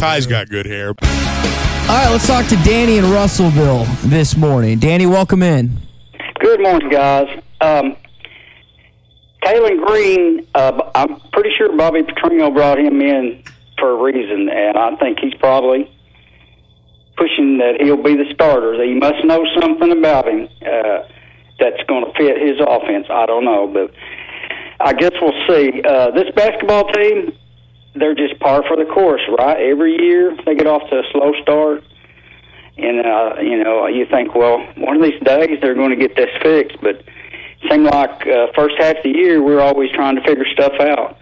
Ty's got good hair. All right, let's talk to Danny in Russellville this morning. Danny, welcome in. Good morning, guys. Um, Taylen Green, uh, I'm pretty sure Bobby Petrino brought him in for a reason, and I think he's probably pushing that he'll be the starter. He must know something about him uh, that's going to fit his offense. I don't know, but I guess we'll see. Uh, this basketball team, they're just par for the course, right? Every year they get off to a slow start, and uh, you know you think, well, one of these days they're going to get this fixed. But it seemed like uh, first half of the year we're always trying to figure stuff out,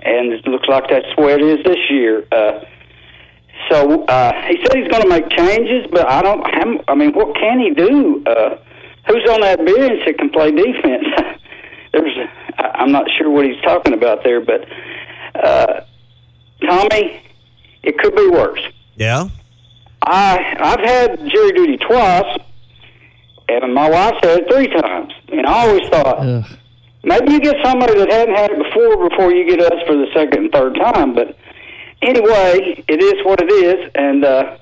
and it looks like that's the way it is this year. Uh, so uh, he said he's going to make changes, but I don't. I mean, what can he do? Uh, who's on that bench that can play defense? There's, I- I'm not sure what he's talking about there, but. Uh, Tommy, it could be worse. Yeah? I I've had jury duty twice, and my wife's had it three times. And I always thought Ugh. maybe you get somebody that hadn't had it before before you get us for the second and third time. But anyway, it is what it is, and uh,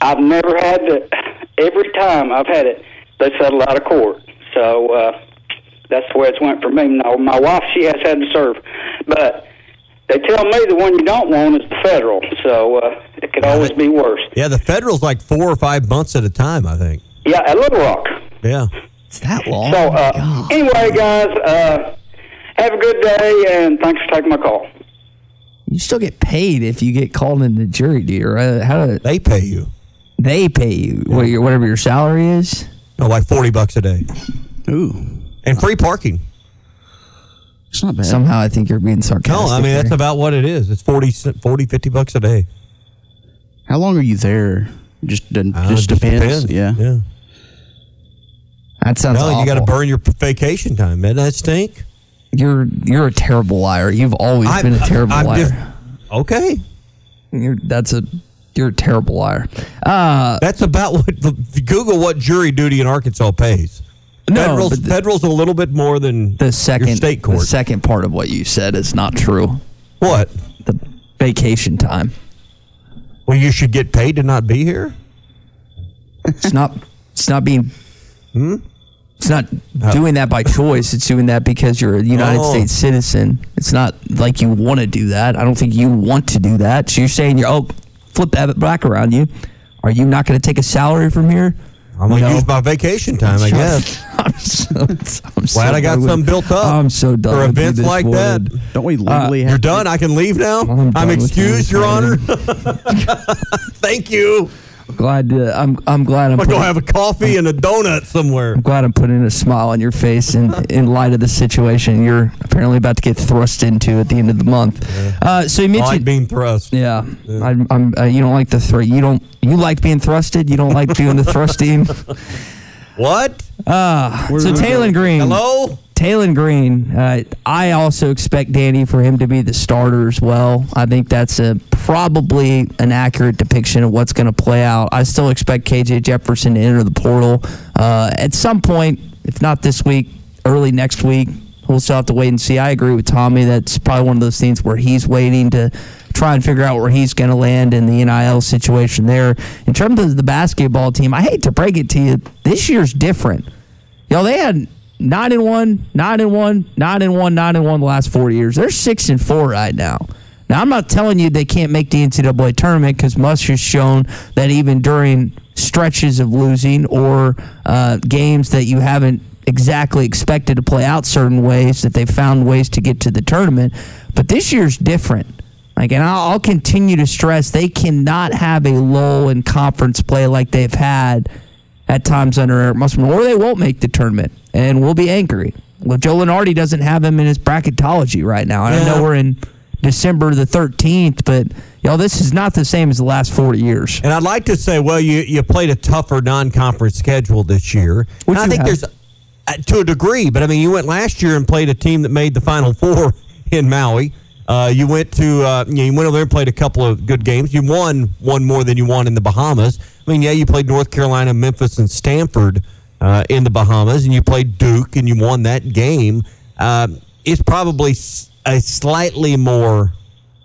I've never had to. Every time I've had it, they settle out of court. So uh, that's the way it's went for me. Now my wife, she has had to serve, but they tell me the one you don't want is the federal. So uh, it could always be worse. Yeah, the federal's like four or five months at a time, I think. Yeah, at Little Rock. Yeah. It's that long. So Oh, uh, God. anyway, guys, uh, have a good day, and thanks for taking my call. you still get paid if you get called into jury duty, right? How do They pay you. they pay you? What your, whatever your salary is? Oh, like 40 bucks a day. Ooh, And free parking. It's not bad. Somehow I think you're being sarcastic. No, I mean, that's about what it is. It's 40, 40 50 bucks a day. How long are you there? Just doesn't- Uh, just it depends. Yeah. Yeah. that sounds No, you got to burn your vacation time. Doesn't that stink? You're you're a terrible liar. You've always I'm- been a terrible I'm liar. just- Okay. You're that's a you're a terrible liar. Uh, That's about what Google what jury duty in Arkansas pays. No, federal's, the- federal's a little bit more than the second state court. the second part of what you said is not true. what? The vacation time. Well, you should get paid to not be here. It's not. It's not being. Hmm? It's not doing that by choice. It's doing that because you're a United Oh. States citizen. It's not like you want to do that. I don't think you want to do that. So you're saying you're oh, flip that back around you. Are you not going to take a salary from here? I'm gonna use my vacation time, I guess. I'm so, I'm so Glad I got some built up. I'm so done for events like that. Don't we uh, legally have You're done. I can leave now. I'm I'm, excused, Your Honor. Thank you. Glad to, I'm. I'm glad I'm. I'm gonna have a coffee and a donut somewhere. I'm glad I'm putting a smile on your face in, in light of the situation you're apparently about to get thrust into at the end of the month. Uh, so you I mentioned, like being thrust. yeah, I'm, I'm, uh, you don't like the thr You don't. You like being thrusted. You don't like doing the thrusting. What? so Taylen Green. Hello? Taylen Green, uh, I also expect Danny for him to be the starter as well. I think that's a probably an accurate depiction of what's going to play out. I still expect KJ Jefferson to enter the portal uh, at some point, if not this week, early next week. We'll still have to wait and see. I agree with Tommy. That's probably one of those things where he's waiting to try and figure out where he's going to land in the NIL situation there. In terms of the basketball team, I hate to break it to you, this year's different. Yo, they had nine and one, nine and one, nine and one, nine and one the last four years. They're six and four right now. Now I'm not telling you they can't make the NCAA tournament because Musk has shown that even during stretches of losing or uh, games that you haven't exactly expected to play out certain ways, that they found ways to get to the tournament. But this year's different. Like, and I'll, continue to stress they cannot have a lull in conference play like they've had at times under Eric Musselman, or they won't make the tournament, and we'll be angry. Well, Joe Lunardi doesn't have him in his bracketology right now. I know we're in December the 13th, but y'all, this is not the same as the last 40 years. And I'd like to say, well, you you played a tougher non-conference schedule this year. Which I think have. there's uh, to a degree, but I mean, you went last year and played a team that made the Final Four in Maui. Uh, you went to uh, you, know, you went over there and played a couple of good games. You won one more than you won in the Bahamas. I mean, yeah, you played North Carolina, Memphis, and Stanford uh, in the Bahamas, and you played Duke, and you won that game. Um it's probably a slightly more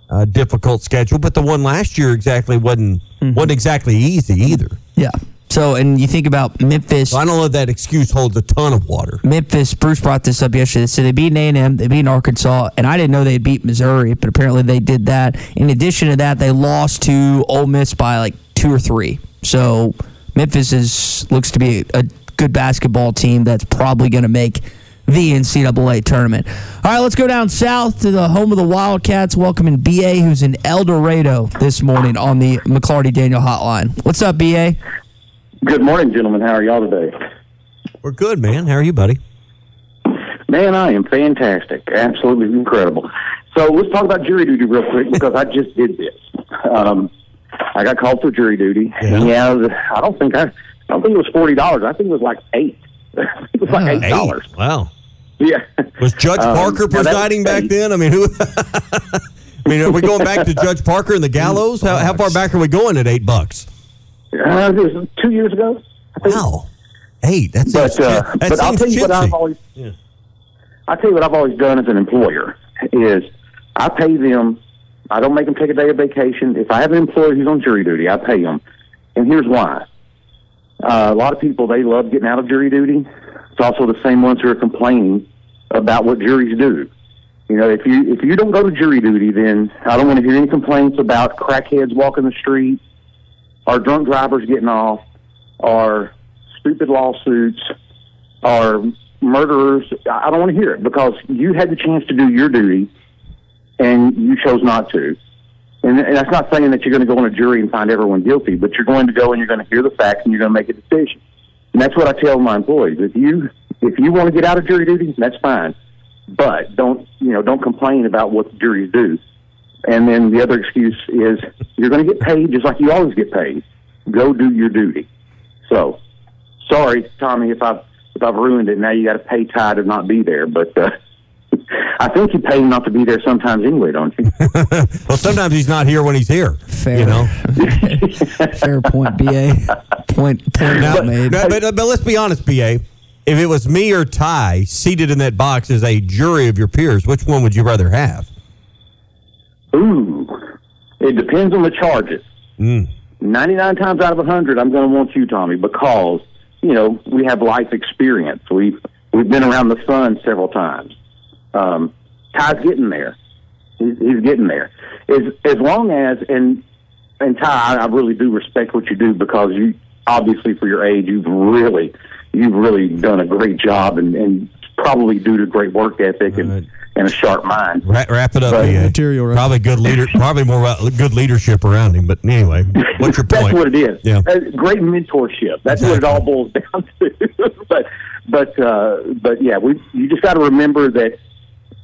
uh, difficult schedule, but the one last year exactly wasn't wasn't exactly easy either. Yeah. So, and you think about Memphis. I don't know if that excuse holds a ton of water. Memphis, Bruce brought this up yesterday. So they beat A&M, they beat Arkansas, and I didn't know they beat Missouri, but apparently they did that. In addition to that, they lost to Ole Miss by like two or three. So Memphis is looks to be a good basketball team that's probably going to make the NCAA tournament. All right, let's go down south to the home of the Wildcats. Welcoming BA, who's in El Dorado this morning on the McLarty Daniel Hotline. What's up, BA? Good morning, gentlemen. How are y'all today? We're good, man. How are you, buddy? Man, I am fantastic. Absolutely incredible. So let's talk about jury duty real quick because I just did this. Um, I got called for jury duty. Yeah. Yeah, I don't think I, I don't think it was forty dollars. I think it was like eight. it was like eight dollars. Wow. Yeah. Was Judge Um, Parker that- presiding back then? I mean, who? I mean, are we going back to Judge Parker and the gallows? How, how far back are we going at eight bucks? Uh, two years ago. I. Wow, eight. That's But uh, but I'll tell you what I've always Yeah. I'll tell you what I've always done as an employer is I pay them. I don't make them take a day of vacation. If I have an employee who's on jury duty, I pay them, and here's why. Uh, a lot of people they love getting out of jury duty. It's also the same ones who are complaining about what juries do. You know, if you if you don't go to jury duty, then I don't want to hear any complaints about crackheads walking the street, or drunk drivers getting off, or stupid lawsuits, or murderers. I I don't want to hear it because you had the chance to do your duty, and you chose not to. And, and that's not saying that you're going to go on a jury and find everyone guilty, but you're going to go and you're going to hear the facts and you're going to make a decision. And that's what I tell my employees. If you if you want to get out of jury duty, that's fine, but don't you know don't complain about what the juries do. And then the other excuse is you're going to get paid just like you always get paid. Go do your duty. So, sorry, Tommy, if I've if I've ruined it. Now you got to pay Ty to not be there, but. uh I think you pay him not to be there sometimes anyway, don't you? well, sometimes he's not here when he's here. Fair. You know. Fair point, BA. Point, point Now, well made. no, but, but let's be honest, BA. If it was me or Ty seated in that box as a jury of your peers, which one would you rather have? Ooh, it depends on the charges. Mm. 99 times out of 100, I'm going to want you, Tommy, because, you know, we have life experience. We've, we've been around the sun several times. Um, Ty's getting there. He's, he's getting there. As, as long as, and, and Ty, I really do respect what you do because you, obviously for your age, you've really, you've really done a great job and, and probably due to great work ethic and, and a sharp mind. Ra- wrap it up, But- BA. Material, right? Probably good leader. probably more uh, good leadership around him. But anyway, what's your point? That's what it is. Yeah. Uh, great mentorship. That's what it all boils down to. but but uh, but yeah, we you just got to remember that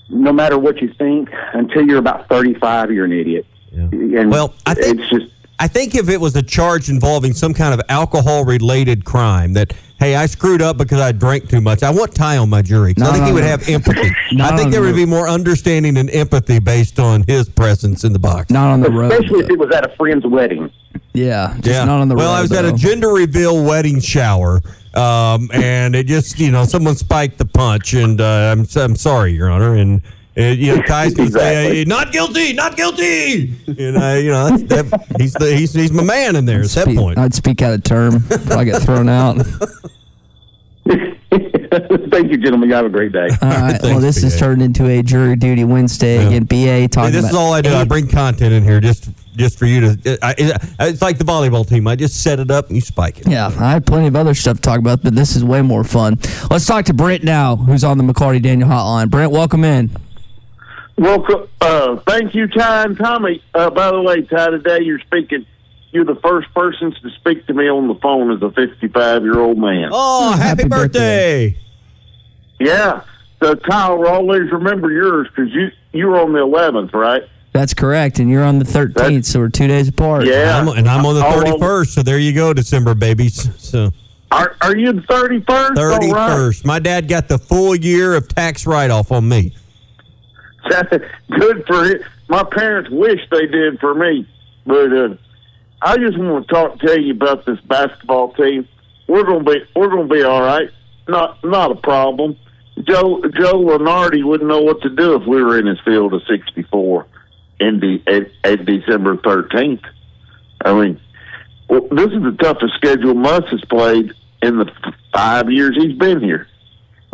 no matter what you think, until you're about 35, you're an idiot. And Well, I think it's just I think if it was a charge involving some kind of alcohol related crime that hey I screwed up because I drank too much, I want Ty on my jury 'cause I Not think he would the- have empathy. I think there the- would be more understanding and empathy based on his presence in the box. Not on the road. especially if it was at a friend's wedding. Yeah, just not on the well, road. I was at a gender reveal wedding shower, um, and it just you know someone spiked the punch, and uh, I'm I'm sorry, Your Honor, and. Uh you know, Ty's gonna say, Exactly. "Hey, "Not guilty, not guilty," and I, you know, that, he's the he's he's my man in there at that point. I'd speak out of term if I get thrown out. Thank you, gentlemen. You have a great day. All right. well, Thanks, this has BA. turned into a jury duty Wednesday. Yeah. Again, BA Hey, talking this about. is all I do. I bring content in here just just for you to. I, it's like the volleyball team. I just set it up and you spike it. Yeah, I have plenty of other stuff to talk about, but this is way more fun. Let's talk to Brent now, who's on the McLarty Daniel hotline. Brent, welcome in. Well, uh, thank you, Ty and Tommy. Uh, by the way, Ty, today you're speaking. You're the first person to speak to me on the phone as a 55 year old man. Oh, happy, happy birthday. birthday. Yeah. So, Kyle, we'll always remember yours because you you were on the 11th, right? That's correct, and you're on the 13th, so we're two days apart. Yeah. I'm, and I'm on the Oh, 31st, so there you go, December babies. So Are, are you the 31st? All right. 31st. My dad got the full year of tax write off on me. Good for it. My parents wish they did for me, but uh, I just want to talk tell you about this basketball team. We're gonna be we're gonna be all right. Not not a problem. Joe Joe Lunardi wouldn't know what to do if we were in his field of sixty four in the at, at December thirteenth. I mean, well, this is the toughest schedule Muss has played in the five years he's been here.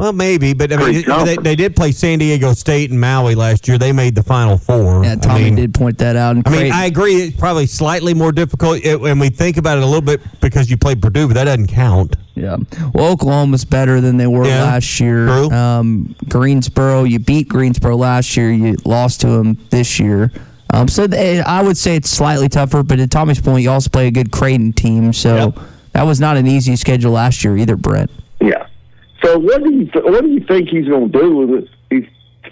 Well, maybe, but I mean, they, they did play San Diego State and Maui last year. They made the Final Four. Yeah, Tommy I mean, did point that out. And I mean, I agree. It's probably slightly more difficult, it, and we think about it a little bit because you played Purdue, but that doesn't count. Yeah. Well, Oklahoma's better than they were Yeah, last year. true. Um, Greensboro, you beat Greensboro last year. You lost to them this year. Um, so they, I would say it's slightly tougher, but at Tommy's point, you also play a good Creighton team. So Yep. that was not an easy schedule last year either, Brent. Yeah. So what do you th- what do you think he's going to do with it? He's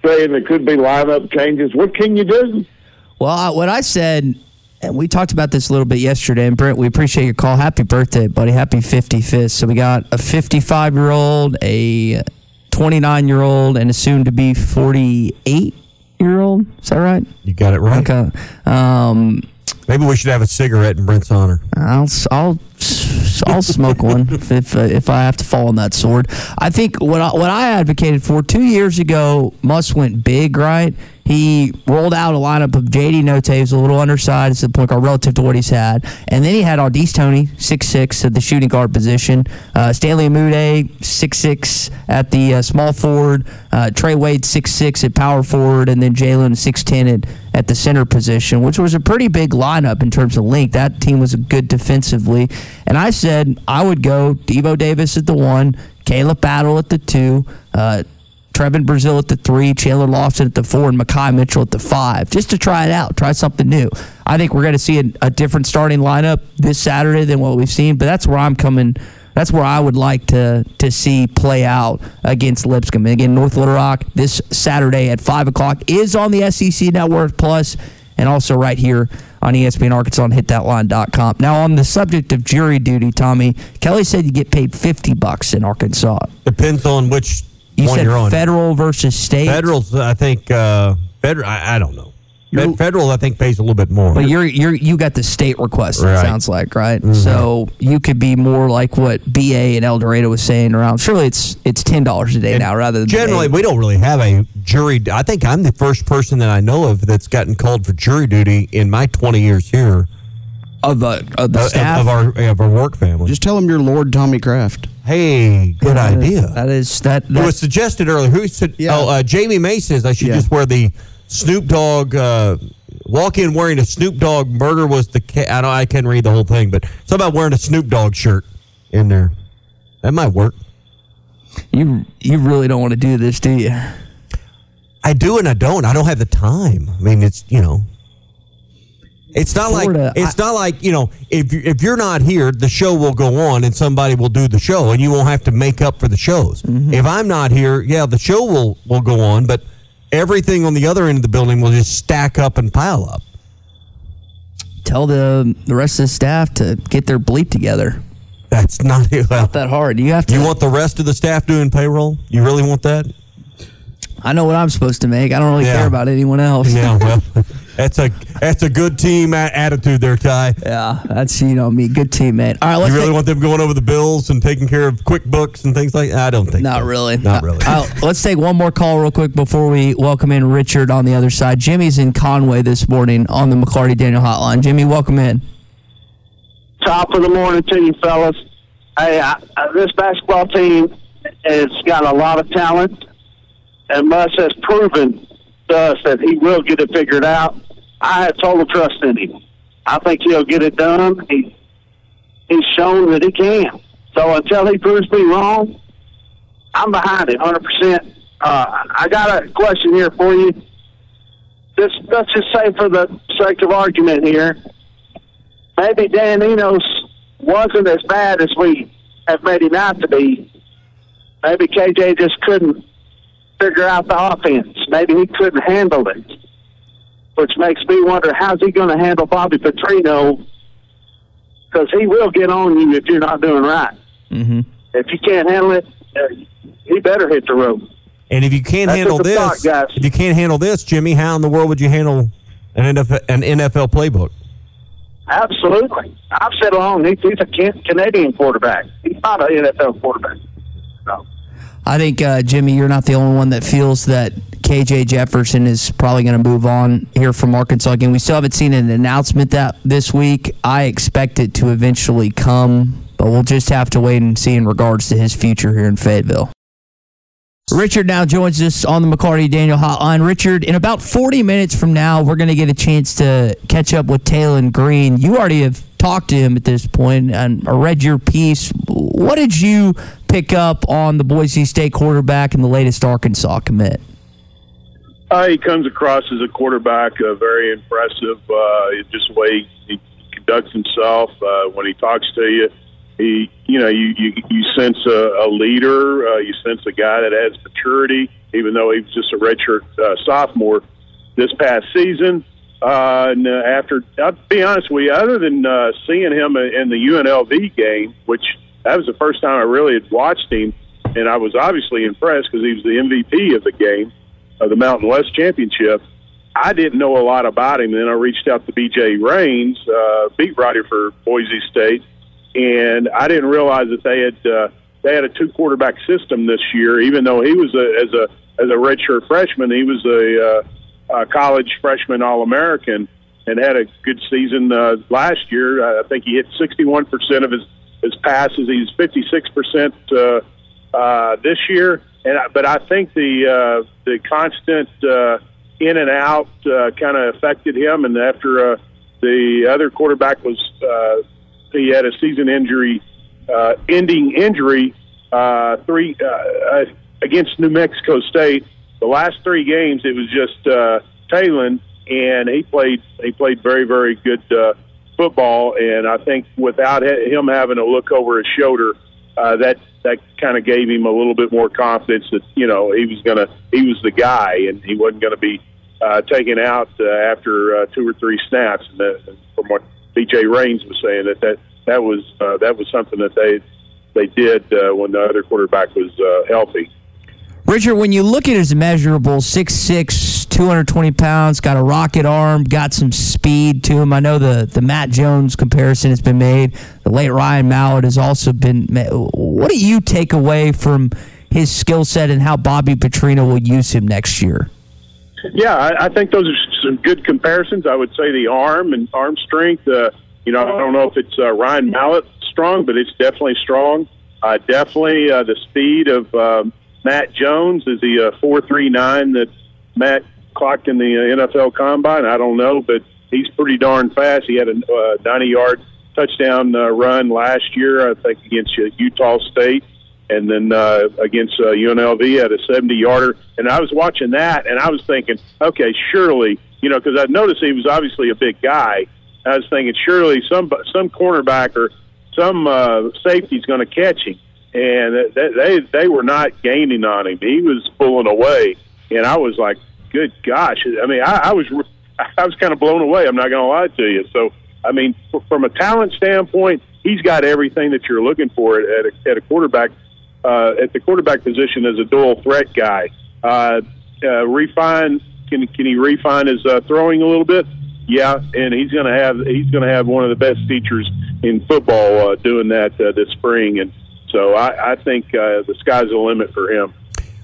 saying there could be lineup changes. What can you do? Well, what I said, and we talked about this a little bit yesterday, and Brent, we appreciate your call. Happy birthday, buddy. Happy 55th. So we got a 55 year old, a 29 year old, and a soon to be 48 year old. Is that right? You got it right. Okay. Um, Maybe we should have a cigarette in Brent's honor. I'll I'll I'll smoke one if if, uh, if I have to fall on that sword. I think what I, what I advocated for two years ago, Muss went big, right? He rolled out a lineup of JD Notae, who's a little undersized at the point guard relative to what he's had, and then he had Au'Diese Toney, six six at the shooting guard position, uh, Stanley Umude, six six at the uh, small forward, uh, Trey Wade six six at power forward, and then Jalen six ten at at the center position, which was a pretty big lineup in terms of length. That team was good defensively. And I said I would go Devo Davis at the one, Khalif Battle at the two, uh, Trevon Brazile at the three, Chandler Lawson at the four, and Makhi Mitchell at the five, just to try it out, try something new. I think we're going to see a, a different starting lineup this Saturday than what we've seen, but that's where I'm coming. That's where I would like to to see play out against Lipscomb. And again, North Little Rock this Saturday at five o'clock is on the SEC Network Plus, and also right here on ESPN Arkansas and hitthatline.com. Now, on the subject of jury duty, Tommy Kelly said you get paid fifty bucks in Arkansas. Depends on which You one said you're on. federal versus state. Federal's, I think, uh, federal, I, I don't know. Fed, federal, I think, pays a little bit more. But you're you're you got the state request. It sounds like right. So you could be more like what BA and El Dorado was saying around. Surely it's it's ten dollars a day now rather than Generally, eight. we don't really have a jury. I think I'm the first person that I know of that's gotten called for jury duty in my 20 years here of the of the of, staff. of our of our work family. Just tell them you're Lord Tommy Kraft. Hey, good That is- idea. That is that. it was suggested earlier. Who said? Yeah. Oh, uh, Jamie May says I should Yeah. just wear the Snoop Dogg. Uh, walk in wearing a Snoop Dogg. Murder was the. Ca- I don't. I can't read the whole thing, but it's about wearing a Snoop Dogg shirt in there. That might work. you you really don't want to do this, do you? I do and I don't. I don't have the time. I mean, it's you know, it's not Florida, like it's not like you know if if you're not here, the show will go on and somebody will do the show, and you won't have to make up for the shows. Mm-hmm. If I'm not here, yeah, the show will will go on, but everything on the other end of the building will just stack up and pile up. Tell the the rest of the staff to get their bleep together. That's not well. Not that hard. You have to. You want the rest of the staff doing payroll? You really want that? I know what I'm supposed to make. I don't really Yeah. care about anyone else. Yeah, well, that's a that's a good team attitude there, Ty. Yeah, that's you know me, good teammate. All right, let's You really take- want them going over the bills and taking care of QuickBooks and things like that? I don't think Not so. really. Not really. uh, let's take one more call real quick before we welcome in Richard on the other side. Jimmy's in Conway this morning on the McLarty Daniel Hotline. Jimmy, welcome in. top of the morning to you, fellas. Hey, I, I, this basketball team has got a lot of talent, and Muss has proven to us that he will get it figured out. I have total trust in him. I think he'll get it done. He he's shown that he can. So until he proves me wrong, I'm behind it 100. percent uh, I got a question here for you. this let's just say for the sake of argument here, maybe Dan Enos wasn't as bad as we have made him out to be. Maybe KJ just couldn't figure out the offense. Maybe he couldn't handle it, which makes me wonder how's he going to handle Bobby Petrino because he will get on you if you're not doing right. Mm-hmm. If you can't handle it, uh, he better hit the road. And if you can't That's handle this, thought, guys. if you can't handle this, Jimmy, how in the world would you handle an NFL, an NFL playbook? Absolutely. I've said along, he's, he's a Canadian quarterback. He's not an NFL quarterback. I think uh, Jimmy, you're not the only one that feels that KJ Jefferson is probably going to move on here from Arkansas again. We still haven't seen an announcement that this week. I expect it to eventually come, but we'll just have to wait and see in regards to his future here in Fayetteville. Richard now joins us on the McLarty Daniel hotline. Richard, in about 40 minutes from now, we're going to get a chance to catch up with Taylen Green. You already have talked to him at this point and read your piece. What did you pick up on the Boise State quarterback and the latest Arkansas commit? Uh, he comes across as a quarterback, uh, very impressive. Uh, just the way he conducts himself uh, when he talks to you. He, you know, you you, you sense a, a leader. Uh, you sense a guy that has maturity, even though he was just a redshirt uh, sophomore this past season. Uh, and uh, after, I'll be honest with you, other than uh, seeing him in the UNLV game, which that was the first time I really had watched him, and I was obviously impressed because he was the MVP of the game of the Mountain West Championship. I didn't know a lot about him. Then I reached out to BJ Rains, uh, beat writer for Boise State, and I didn't realize that they had uh, they had a two quarterback system this year. Even though he was a, as a as a redshirt freshman, he was a, uh, a college freshman All American and had a good season uh, last year. I think he hit 61 percent of his his passes. He's 56 percent uh, uh, this year. And I, but I think the uh, the constant uh, in and out uh, kind of affected him. And after uh, the other quarterback was uh, he had a season injury, uh, ending injury, uh, three uh, uh, against New Mexico State. The last three games, it was just uh, Taylen, and he played he played very very good uh, football. And I think without him having to look over his shoulder, uh, that that kind of gave him a little bit more confidence that you know he was gonna he was the guy and he wasn't to be uh, taken out uh, after uh, two or three snaps. And that, from what B.J. Rains was saying, that that that was uh, that was something that they they did uh, when the other quarterback was uh, healthy. Richard, when you look at his measurables, 6'6", 220 pounds, got a rocket arm, got some speed to him. I know the, the Matt Jones comparison has been made. The late Ryan Mallett has also been made. What do you take away from his skill set and how Bobby Petrino will use him next year? Yeah, I, I think those are some good comparisons. I would say the arm and arm strength. Uh, you know, I don't know if it's uh, Ryan Mallett strong, but it's definitely strong. Uh, definitely uh, the speed of um, Matt Jones is he a four three nine that Matt clocked in the uh, NFL Combine. I don't know, but he's pretty darn fast. He had a uh, ninety yard touchdown uh, run last year, I think, against uh, Utah State and then uh, against uh, UNLV at a 70 yarder. And I was watching that, and I was thinking, okay, surely, you know, because I noticed he was obviously a big guy. I was thinking, surely some some cornerback or some uh, safety's going to catch him, and they, they they were not gaining on him. He was pulling away, and I was like, good gosh. I mean, I, I was I was kind of blown away. I'm not going to lie to you. So, I mean, from a talent standpoint, he's got everything that you're looking for at a, at a quarterback uh, at the quarterback position as a dual threat guy. Uh, uh, refine can can he refine his uh, throwing a little bit? Yeah, and he's going to have he's going to have one of the best teachers in football uh, doing that uh, this spring, and so I, I think uh, the sky's the limit for him.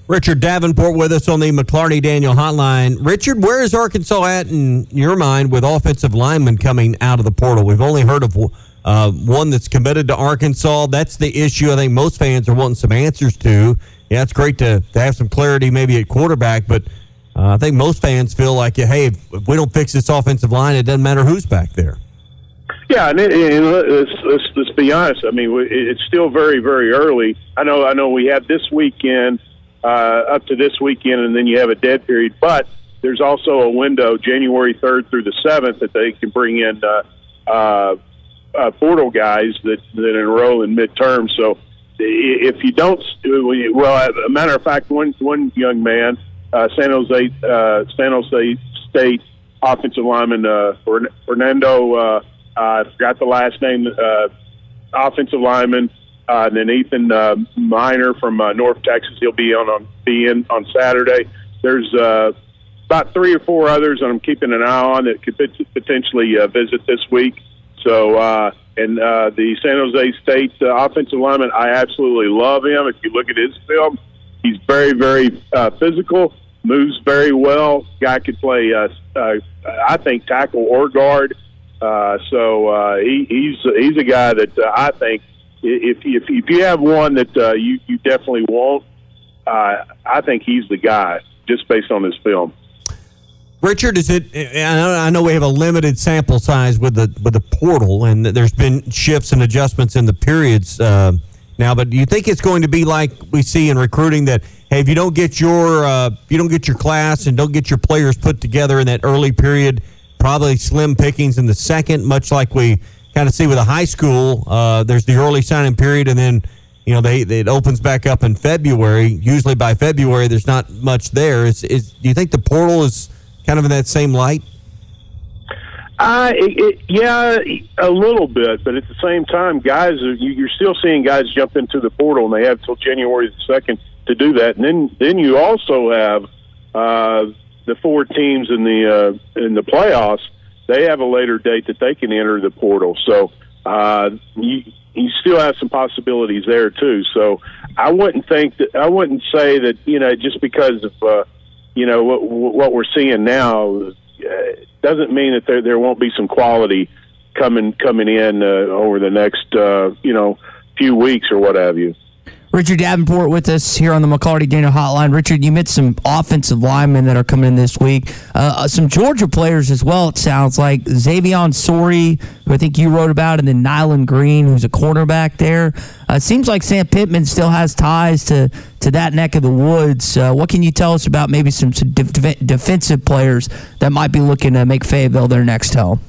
Richard Davenport with us on the McLarty Daniel hotline. Richard, where is Arkansas at in your mind with offensive linemen coming out of the portal? We've only heard of uh, one that's committed to Arkansas. That's the issue I think most fans are wanting some answers to. Yeah, it's great to, to have some clarity maybe at quarterback, but uh, I think most fans feel like, hey, if, if we don't fix this offensive line, it doesn't matter who's back there. Yeah, and, it, and let's, let's, let's be honest. I mean, it's still very, very early. I know, I know. We have this weekend uh, up to this weekend, and then you have a dead period. But there's also a window, January 3rd through the 7th, that they can bring in uh, uh, uh, portal guys that, that enroll in midterm. So if you don't, well, a matter of fact, one one young man, uh, San Jose uh, San Jose State offensive lineman uh, Fernando, uh, I forgot the last name, uh, offensive lineman. Uh, and then Ethan uh, Miner from uh, North Texas, he'll be on, on be in on Saturday. There's uh, about three or four others that I'm keeping an eye on that could potentially uh, visit this week. So, uh, and uh, the San Jose State uh, offensive lineman, I absolutely love him. If you look at his film, he's very, very uh, physical, moves very well. Guy could play, uh, uh, I think, tackle or guard. Uh, so uh, he, he's he's a guy that uh, I think if if if you have one that uh, you you definitely want, uh, I think he's the guy just based on his film. Richard, is it? I know, we have a limited sample size with the with the portal, and there's been shifts and adjustments in the periods uh, now. But do you think it's going to be like we see in recruiting that hey, if you don't get your uh, you don't get your class and don't get your players put together in that early period, probably slim pickings in the second, much like we kind of see with a high school. Uh, there's the early signing period, and then you know they, it opens back up in February. Usually by February, there's not much there. Is, is do you think the portal is kind of in that same light? Uh, it, it, yeah, a little bit, but at the same time, guys, you, you're still seeing guys jump into the portal, and they have till January the second to do that. And then, then you also have uh, the four teams in the uh, in the playoffs. They have a later date that they can enter the portal. So uh, you you still have some possibilities there too. So I wouldn't think that I wouldn't say that you know just because of uh, you know what what we're seeing now uh, doesn't mean that there there won't be some quality coming coming in uh, over the next uh, you know few weeks or what have you. Richard Davenport with us here on the McLarty Daniel Hotline. Richard, you met some offensive linemen that are coming in this week. Uh, some Georgia players as well, it sounds like. Xavian Sorey, who I think you wrote about, and then Nyland Green, who's a cornerback there. Uh, it seems like Sam Pittman still has ties to, to that neck of the woods. Uh, what can you tell us about maybe some, some def- defensive players that might be looking to make Fayetteville their next home?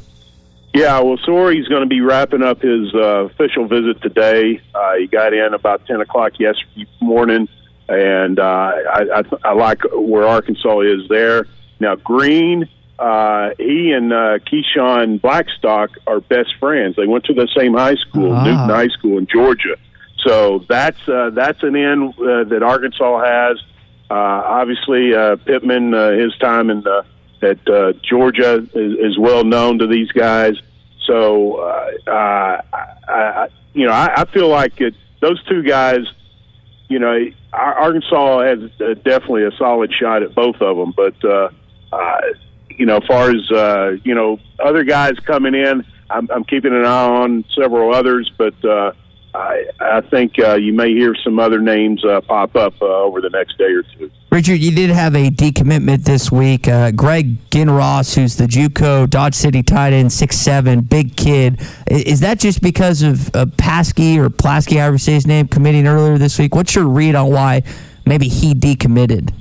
Yeah, well, Sorey's going to be wrapping up his uh, official visit today. Uh, he got in about 10 o'clock yesterday morning, and uh, I, I, I like where Arkansas is there. Now, Green, uh, he and uh, Keyshawn Blackstock are best friends. They went to the same high school, Ah. Newton High School in Georgia. So that's uh, that's an end uh, that Arkansas has. Uh, obviously, uh, Pittman, uh, his time in uh, at uh, Georgia is, is well known to these guys. So, uh, uh, I, you know, I, I feel like it, those two guys, you know, Arkansas has uh, definitely a solid shot at both of them. But, uh, uh, you know, as far as, uh, you know, other guys coming in, I'm, I'm keeping an eye on several others, but, uh, I, I think uh, you may hear some other names uh, pop up uh, over the next day or two. Richard, you did have a decommitment this week. Uh, Greg Ginross, who's the JUCO Dodge City tight end, six seven, big kid. Is that just because of uh, Paskey or Plasky, however you say his name, committing earlier this week? What's your read on why maybe he decommitted?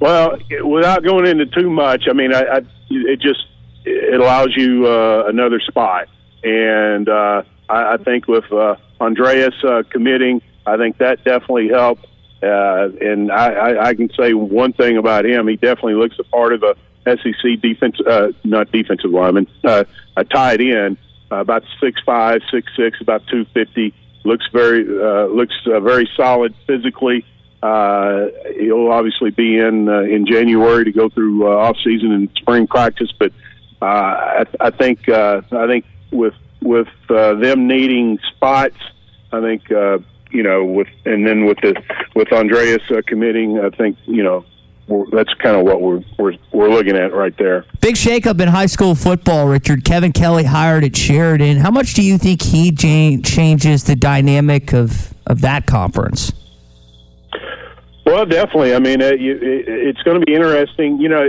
Well, without going into too much, I mean, I, I it just it allows you uh, another spot, and uh, I, I think with uh, Andreas uh, committing, I think that definitely helped. Uh, and I, I, I can say one thing about him: he definitely looks a part of a SEC defense, uh, not defensive lineman, uh, a tight end, uh, about six five, six six, about two fifty. Looks very uh, looks uh, very solid physically. Uh, he'll obviously be in uh, in January to go through uh, off season and spring practice, but uh, I, I think uh, I think with with uh, them needing spots, I think uh, you know with and then with the with Andreas uh, committing, I think you know we're, that's kind of what we're, we're we're looking at right there. Big shakeup in high school football, Richard. Kevin Kelley hired at Sheridan. How much do you think he cha- changes the dynamic of, of that conference? Well, definitely. I mean, uh, you, it, it's going to be interesting. You know,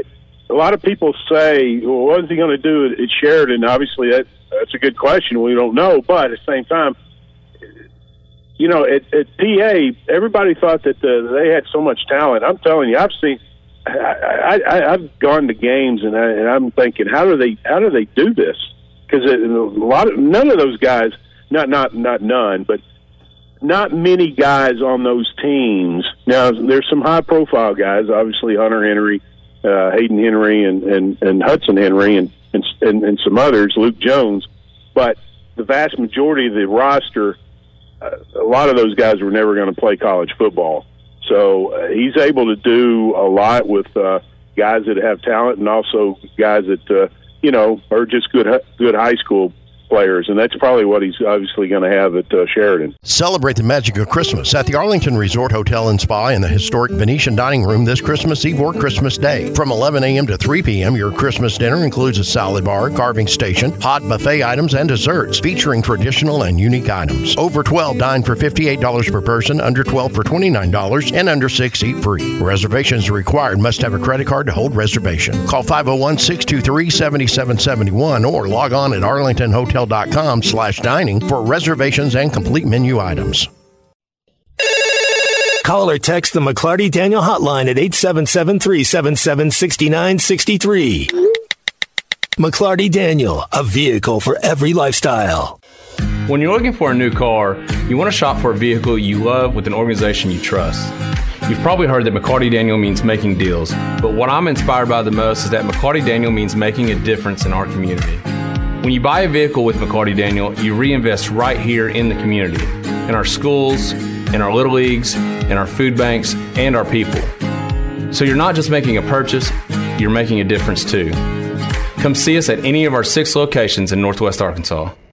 a lot of people say, "Well, what is he going to do at, at Sheridan?" Obviously, that that's a good question. We don't know, but at the same time, you know, at, at PA, everybody thought that uh, they had so much talent. I'm telling you, I've seen I, I, I've gone to games and, I, and I'm thinking, how do they how do they do this? Because a lot of none of those guys, not not not none, but not many guys on those teams. Now there's some high profile guys, obviously Hunter Henry, uh, Hayden Henry, and, and and Hudson Henry, and and and, and some others, Luke Jones, but the vast majority of the roster, uh, a lot of those guys were never going to play college football. So uh, he's able to do a lot with uh, guys that have talent and also guys that uh, you know are just good good high school players, and that's probably what he's obviously going to have at uh, Sheridan. Celebrate the magic of Christmas at the Arlington Resort Hotel and Spa in the historic Venetian Dining Room this Christmas Eve or Christmas Day. From 11 a.m. to 3 p.m., your Christmas dinner includes a salad bar, carving station, hot buffet items, and desserts featuring traditional and unique items. Over 12 dine for $58 per person, under 12 for $29, and under 6 eat free. Reservations required. Must have a credit card to hold reservation. Call 501 623 7771 or log on at Arlington Hotel hotel.com slash dining for reservations and complete menu items. Call or text the McLarty Daniel hotline at 877 377 6963. McLarty Daniel, a vehicle for every lifestyle. When you're looking for a new car, you want to shop for a vehicle you love with an organization you trust. You've probably heard that McLarty Daniel means making deals, but what I'm inspired by the most is that McLarty Daniel means making a difference in our community. When you buy a vehicle with McLarty Daniel, you reinvest right here in the community, in our schools, in our little leagues, in our food banks, and our people. So you're not just making a purchase, you're making a difference too. Come see us at any of our six locations in Northwest Arkansas.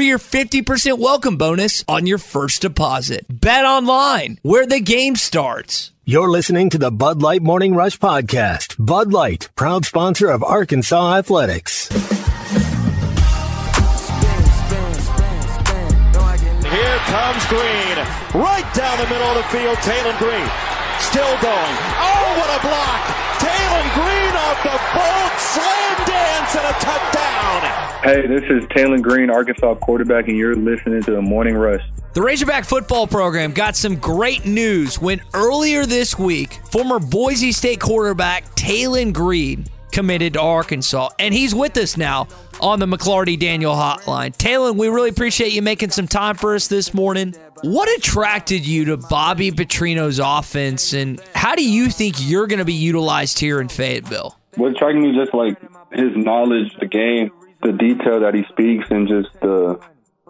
for your 50% welcome bonus on your first deposit. Bet online, where the game starts. You're listening to the Bud Light Morning Rush Podcast. Bud Light, proud sponsor of Arkansas Athletics. Here comes Green. Right down the middle of the field, Taylen Green. Still going. Oh, what a block! Taylen Green off the bolt, slam dance, and a touchdown. Hey, this is Taylen Green, Arkansas quarterback, and you're listening to the Morning Rush. The Razorback football program got some great news when earlier this week, former Boise State quarterback Taylen Green committed to Arkansas, and he's with us now on the McLarty Daniel hotline. Taylen, we really appreciate you making some time for us this morning. What attracted you to Bobby Petrino's offense, and how do you think you're going to be utilized here in Fayetteville? What attracted me just like his knowledge, the game, the detail that he speaks and just the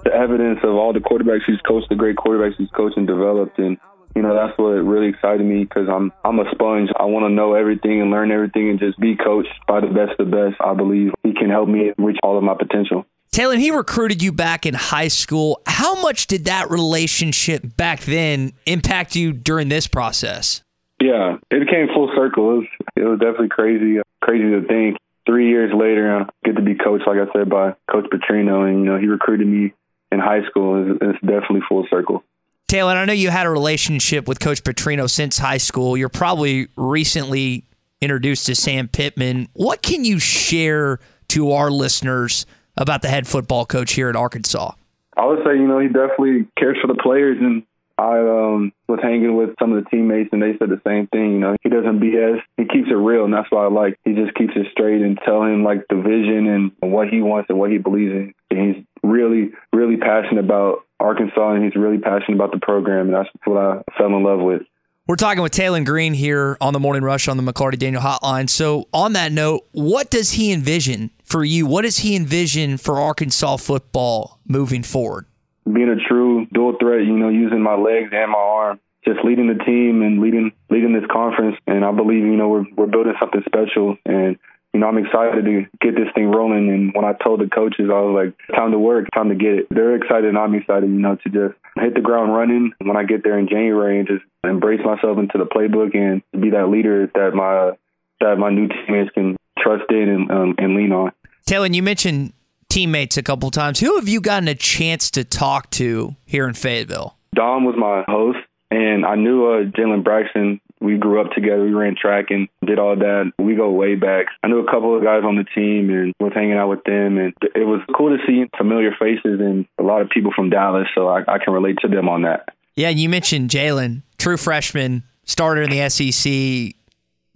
the evidence of all the quarterbacks he's coached, the great quarterbacks he's coached and developed, and you know that's what really excited me because I'm I'm a sponge. I want to know everything and learn everything and just be coached by the best of the best. I believe he can help me reach all of my potential. Taylen, he recruited you back in high school. How much did that relationship back then impact you during this process? Yeah, it came full circle. It was, it was definitely crazy, crazy to think three years later, I get to be coached, like I said, by Coach Petrino, and you know he recruited me in high school. It's, it's definitely full circle. Taylen, I know you had a relationship with Coach Petrino since high school. You're probably recently introduced to Sam Pittman. What can you share to our listeners about the head football coach here at Arkansas? I would say, you know, he definitely cares for the players and I um, was hanging with some of the teammates, and they said the same thing. You know, he doesn't BS. He keeps it real, and that's why I like. He just keeps it straight and tell him like the vision and what he wants and what he believes in. And he's really, really passionate about Arkansas, and he's really passionate about the program, and that's what I fell in love with. We're talking with Taylen Green here on the Morning Rush on the McLarty Daniel Hotline. So, on that note, what does he envision for you? What does he envision for Arkansas football moving forward? Being a true dual threat, you know, using my legs and my arm, just leading the team and leading leading this conference. And I believe, you know, we're we're building something special. And you know, I'm excited to get this thing rolling. And when I told the coaches, I was like, time to work, time to get it. They're excited, and I'm excited, you know, to just hit the ground running when I get there in January and just embrace myself into the playbook and be that leader that my that my new teammates can trust in and, um, and lean on. Taylen, you mentioned teammates a couple times. Who have you gotten a chance to talk to here in Fayetteville? Dom was my host, and I knew uh, Jalen Braxton. We grew up together. We ran track and did all that. We go way back. I knew a couple of guys on the team and was hanging out with them. And it was cool to see familiar faces and a lot of people from Dallas. So I, I can relate to them on that. Yeah, you mentioned Jalen, true freshman, starter in the SEC.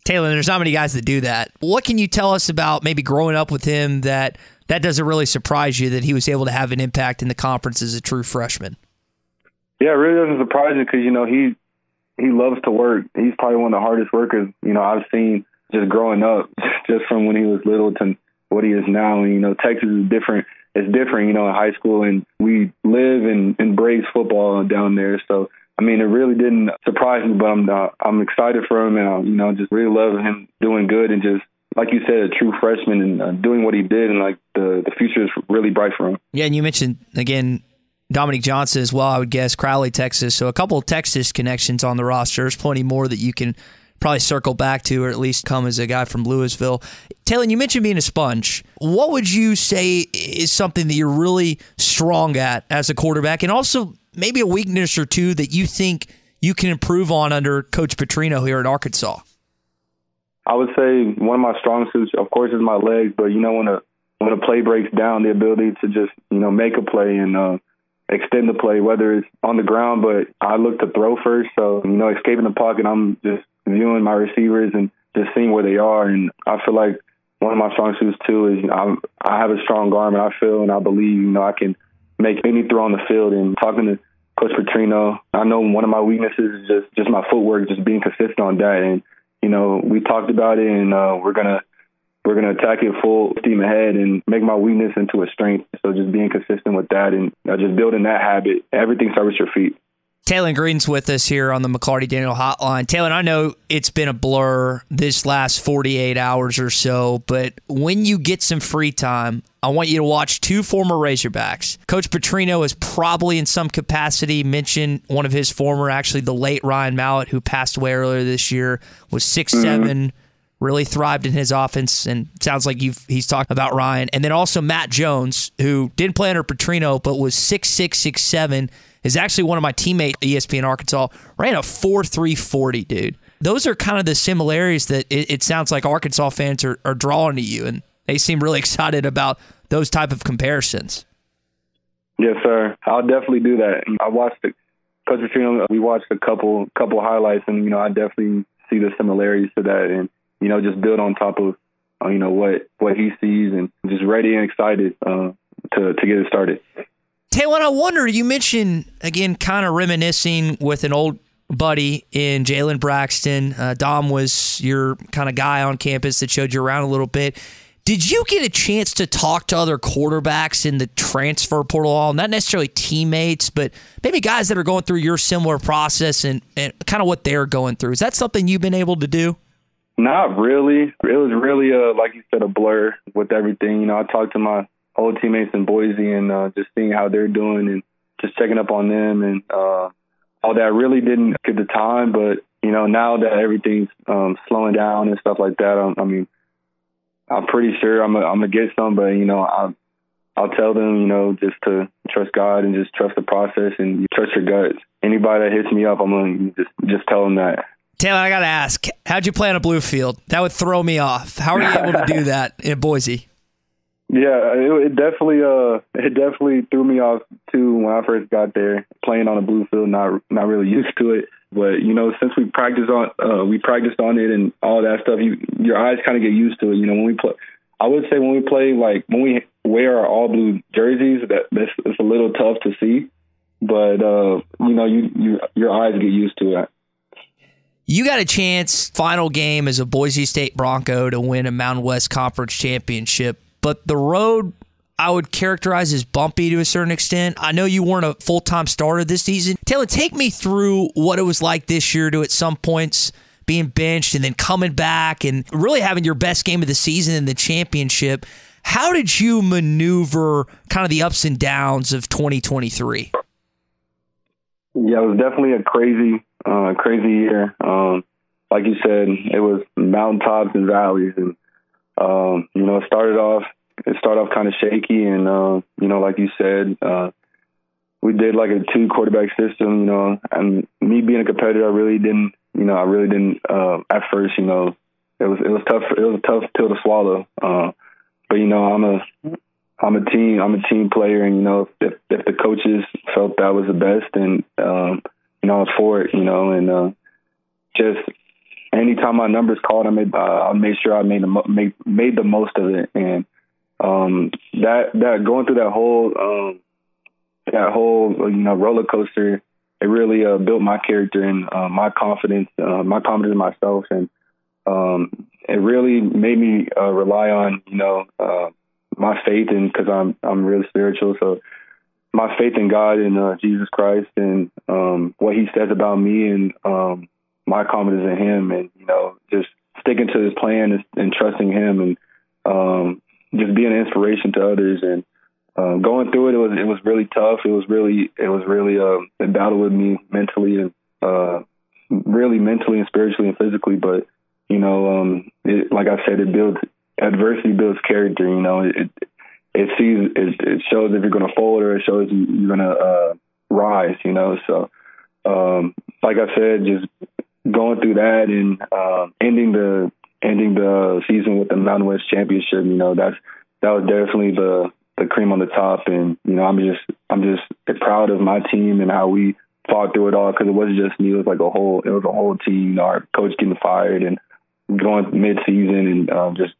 Taylen, there's not many guys that do that. What can you tell us about maybe growing up with him that that doesn't really surprise you that he was able to have an impact in the conference as a true freshman? Yeah, it really doesn't surprise me because you know he he loves to work. He's probably one of the hardest workers you know I've seen just growing up, just from when he was little to what he is now. And you know, Texas is different. It's different, you know, in high school, and we live and embrace football down there. So I mean, it really didn't surprise me, but I'm uh, I'm excited for him, and I, you know, just really love him doing good and just like you said, a true freshman and uh, doing what he did, and like the the future is really bright for him. Yeah, and you mentioned again Dominique Johnson as well. I would guess Crowley, Texas. So a couple of Texas connections on the roster. There's plenty more that you can probably circle back to, or at least come as a guy from Lewisville. Taylen, you mentioned being a sponge. What would you say is something that you're really strong at as a quarterback, and also maybe a weakness or two that you think you can improve on under Coach Petrino here at Arkansas? I would say one of my strong suits, of course, is my legs. But you know, when a when a play breaks down, the ability to just you know make a play and uh, extend the play, whether it's on the ground, but I look to throw first. So you know, escaping the pocket, I'm just viewing my receivers and just seeing where they are. And I feel like one of my strong suits too is you know, I'm, I have a strong arm, and I feel and I believe you know I can make any throw on the field. And talking to Coach Petrino, I know one of my weaknesses is just just my footwork, just being consistent on that and you know, we talked about it, and uh, we're gonna we're gonna attack it full steam ahead and make my weakness into a strength. So just being consistent with that and uh, just building that habit. Everything starts with your feet. Taylen Green's with us here on the McLarty Daniel Hotline. Taylen, I know it's been a blur this last 48 hours or so, but when you get some free time, I want you to watch two former Razorbacks. Coach Petrino has probably, in some capacity, mentioned one of his former, actually the late Ryan Mallett, who passed away earlier this year, was six mm-hmm. seven, really thrived in his offense, and sounds like you've he's talked about Ryan, and then also Matt Jones, who didn't play under Petrino but was six six six seven is actually one of my teammates at ESPN Arkansas, ran a 4 3 40, dude. Those are kind of the similarities that it, it sounds like Arkansas fans are, are drawing to you, and they seem really excited about those type of comparisons. Yes, sir. I'll definitely do that. I watched the Coach Petrino. We watched a couple couple highlights, and you know, I definitely see the similarities to that, and you know, just build on top of you know what what he sees, and just ready and excited uh, to to get it started. Taylen, I wonder, you mentioned, again, kind of reminiscing with an old buddy in Jalen Braxton. Uh, Dom was your kind of guy on campus that showed you around a little bit. Did you get a chance to talk to other quarterbacks in the transfer portal? Not necessarily teammates, but maybe guys that are going through your similar process and, and kind of what they're going through. Is that something you've been able to do? Not really. It was really, uh, like you said, a blur with everything. You know, I talked to my old teammates in Boise and uh, just seeing how they're doing and just checking up on them and uh, all that. I really didn't get the time, but you know now that everything's um, slowing down and stuff like that, I'm, I mean, I'm pretty sure I'm I'm gonna get some, but you know I. I'll tell them, you know, just to trust God and just trust the process and trust your guts. Anybody that hits me up, I'm gonna just just tell them that. Taylen, I gotta ask, how'd you play on a blue field? That would throw me off. How are you able to do that in Boise? Yeah, it, it definitely uh it definitely threw me off too when I first got there. Playing on a blue field, not not really used to it. But you know, since we practiced on uh, we practiced on it and all that stuff, you your eyes kind of get used to it. You know, when we play, I would say when we play like when we wear our all blue jerseys, that that's it's a little tough to see. But uh, you know, you you your eyes get used to it. You got a chance, final game as a Boise State Bronco to win a Mountain West Conference championship but the road I would characterize as bumpy to a certain extent. I know you weren't a full time starter this season. Taylen, take me through what it was like this year to at some points being benched and then coming back and really having your best game of the season in the championship. How did you maneuver kind of the ups and downs of 2023? Yeah, it was definitely a crazy, uh, crazy year. Um, like you said, it was mountaintops and valleys, and um, you know, it started off it started off kind of shaky, and uh, you know, like you said, uh, we did like a two quarterback system, you know, and me being a competitor, I really didn't, you know, I really didn't uh, at first, you know, it was it was tough. It was a tough pill to swallow. Uh, but you know, I'm a I'm a team I'm a team player, and you know, if if the coaches felt that was the best, then um, you know, I was for it. You know, and uh, just anytime my numbers called, I made uh, I made sure I made the made made the most of it, and um, that that going through that whole um, that whole you know roller coaster, it really uh, built my character and uh, my confidence, uh, my confidence in myself, and um, it really made me uh, rely on you know uh, my faith and because I'm I'm really spiritual, so my faith in God and uh, Jesus Christ and um, what He says about me and um, my confidence in Him, and you know just sticking to His plan and, and trusting Him and um, just being an inspiration to others and um, going through it, it was it was really tough. It was really it was really uh, a battle with me mentally and uh, really mentally and spiritually and physically. But you know, um, it, like I said, it builds adversity builds character. You know, it it sees it, it shows if you're going to fold or it shows you, you're going to uh, rise. You know, so um, like I said, just going through that and uh, ending the ending the season with the Mountain West Championship. You know, that's that was definitely the the cream on the top. And you know, I'm just I'm just proud of my team and how we fought through it all because it wasn't just me. It was like a whole it was a whole team. You know, our coach getting fired and going mid season and um, just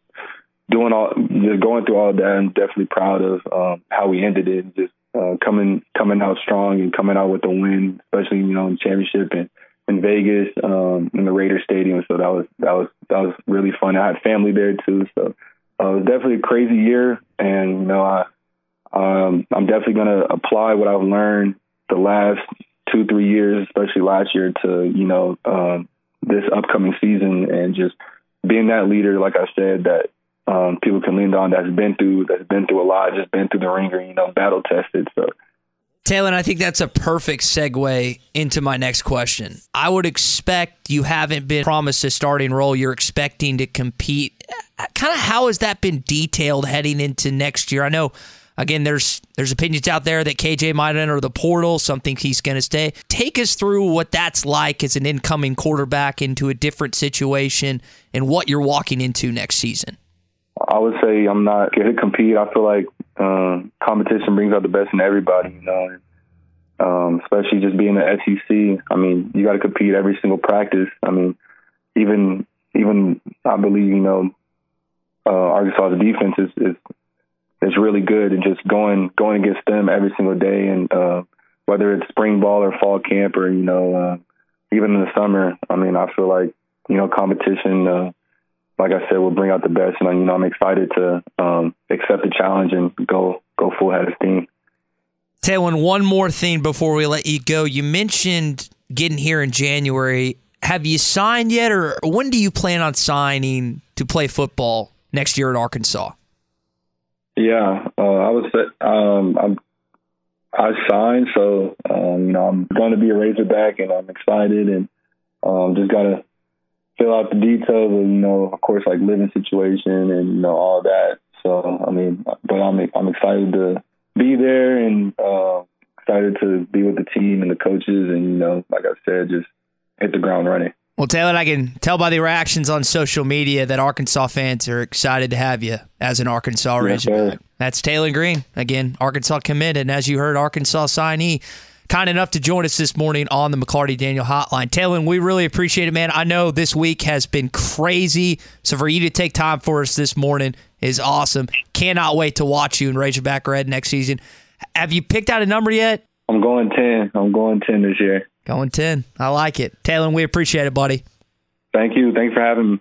doing all just going through all that. I'm definitely proud of um, how we ended it. Just uh, coming coming out strong and coming out with a win, especially you know in championship and in Vegas um, in the Raider Stadium. So that was that was that was really fun. I had family there too, so uh, it was definitely a crazy year. And you know, I um, I'm definitely to apply what I've learned the last two three years, especially last year, to you know um, this upcoming season and just being that leader, like I said, that um, people can lean on that's been through that's been through a lot, just been through the ringer, you know, battle tested. So Taylen, I think that's a perfect segue into my next question. I would expect you haven't been promised a starting role. You're expecting to compete. Kind of how has that been detailed heading into next year? I know, again, there's there's opinions out there that KJ might enter the portal. Some think he's going to stay. Take us through what that's like as an incoming quarterback into a different situation and what you're walking into next season. I would say I'm not to compete. I feel like um, competition brings out the best in everybody, you know. Um, especially just being the SEC. I mean, you got to compete every single practice. I mean, even even I believe you know uh, Arkansas's defense is, is is really good, and just going going against them every single day, and uh, whether it's spring ball or fall camp or you know uh, even in the summer. I mean, I feel like you know competition. Uh, like I said, we'll bring out the best. And you know, I'm excited to um, accept the challenge and go go full head of steam. Taylen, one more thing before we let you go. You mentioned getting here in January. Have you signed yet, or when do you plan on signing to play football next year at Arkansas? Yeah, uh, I was. Um, I'm, I signed, so um, you know I'm going to be a Razorback, and I'm excited, and um, just gotta fill out the details of, you know, of course, like living situation and, you know, all that. So, I mean, but I'm, I'm excited to be there and, uh, excited to be with the team and the coaches and, you know, like I said, just hit the ground running. Well, Taylen, I can tell by the reactions on social media that Arkansas fans are excited to have you as an Arkansas Razorback. That's Taylen Green. Again, Arkansas committed. And as you heard, Arkansas signee kind enough to join us this morning on the McLarty Daniel Hotline. Taylen, we really appreciate it, man. I know this week has been crazy, so for you to take time for us this morning is awesome. Cannot wait to watch you in Razorback Red next season. Have you picked out a number yet? I'm going 10. I'm going 10 this year. Going 10. I like it. Taylen, we appreciate it, buddy. Thank you. Thanks for having me.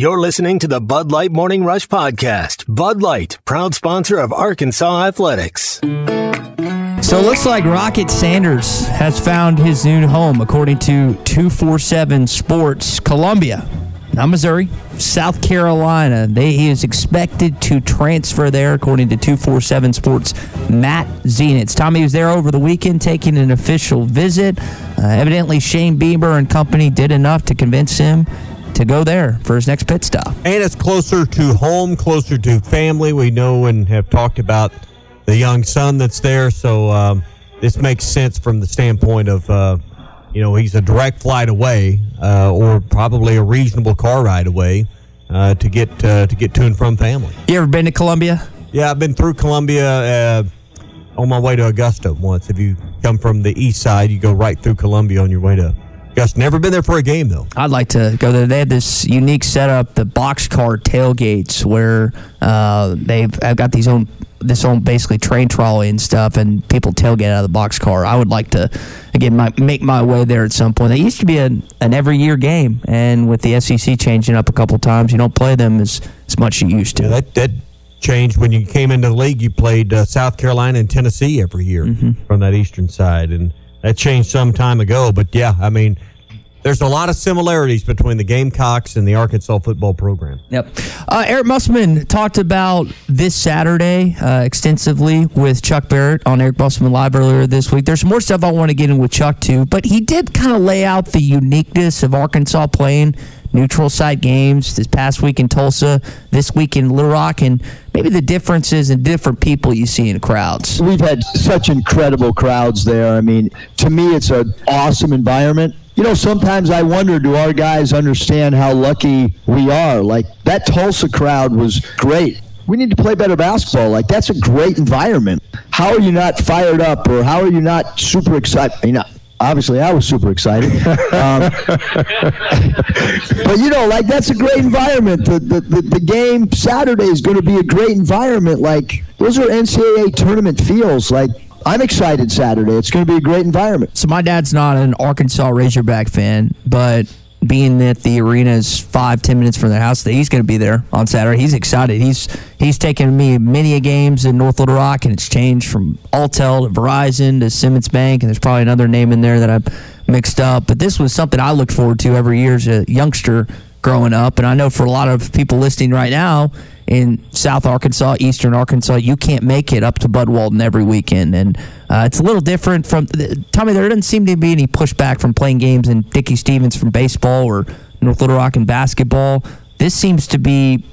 You're listening to the Bud Light Morning Rush Podcast. Bud Light, proud sponsor of Arkansas Athletics. So it looks like Rocket Sanders has found his new home, according to 247 Sports Columbia, not Missouri, South Carolina. They, he is expected to transfer there, according to 247 Sports Matt Zenitz. Tommy was there over the weekend taking an official visit. Uh, evidently, Shane Beamer and company did enough to convince him to go there for his next pit stop. And it's closer to home, closer to family. We know and have talked about the young son that's there. So um, this makes sense from the standpoint of, uh, you know, he's a direct flight away uh, or probably a reasonable car ride away uh, to get uh, to get to and from family. You ever been to Columbia? Yeah, I've been through Columbia uh, on my way to Augusta once. If you come from the east side, you go right through Columbia on your way to Gus, never been there for a game though. I'd like to go there. They had this unique setup, the boxcar tailgates, where uh, they've I've got these own this own basically train trolley and stuff, and people tailgate out of the boxcar. I would like to again my, make my way there at some point. They used to be an, an every year game, and with the SEC changing up a couple times, you don't play them as as much as you used to. Yeah, that that changed when you came into the league. You played uh, South Carolina and Tennessee every year Mm-hmm. from that eastern side, and that changed some time ago. But yeah, I mean, there's a lot of similarities between the Gamecocks and the Arkansas football program. Yep. Uh, Eric Musselman talked about this Saturday uh, extensively with Chuck Barrett on Eric Musselman Live earlier this week. There's more stuff I want to get in with Chuck too, but he did kind of lay out the uniqueness of Arkansas playing neutral site games this past week in Tulsa, this week in Little Rock, and maybe the differences in different people you see in crowds. We've had such incredible crowds there. I mean, to me, it's an awesome environment. You know, sometimes I wonder do our guys understand how lucky we are? Like, that Tulsa crowd was great. We need to play better basketball. Like, that's a great environment. How are you not fired up or how are you not super excited? I obviously, I was super excited. Um, but, you know, like, that's a great environment. The, the, the, the game Saturday is going to be a great environment. Like, those are NCAA tournament feels. Like, I'm excited Saturday. It's going to be a great environment. So my dad's not an Arkansas Razorback fan, but being that the arena is five ten minutes from their house, that he's going to be there on Saturday. He's excited. He's he's taken me many games in North Little Rock, and it's changed from Alltel to Verizon to Simmons Bank, and there's probably another name in there that I've mixed up. But this was something I looked forward to every year as a youngster growing up, and I know for a lot of people listening right now in South Arkansas, Eastern Arkansas, you can't make it up to Bud Walton every weekend, and uh, it's a little different from. Tommy, there doesn't seem to be any pushback from playing games in Dickey-Stephens from baseball or North Little Rock in basketball. This seems to be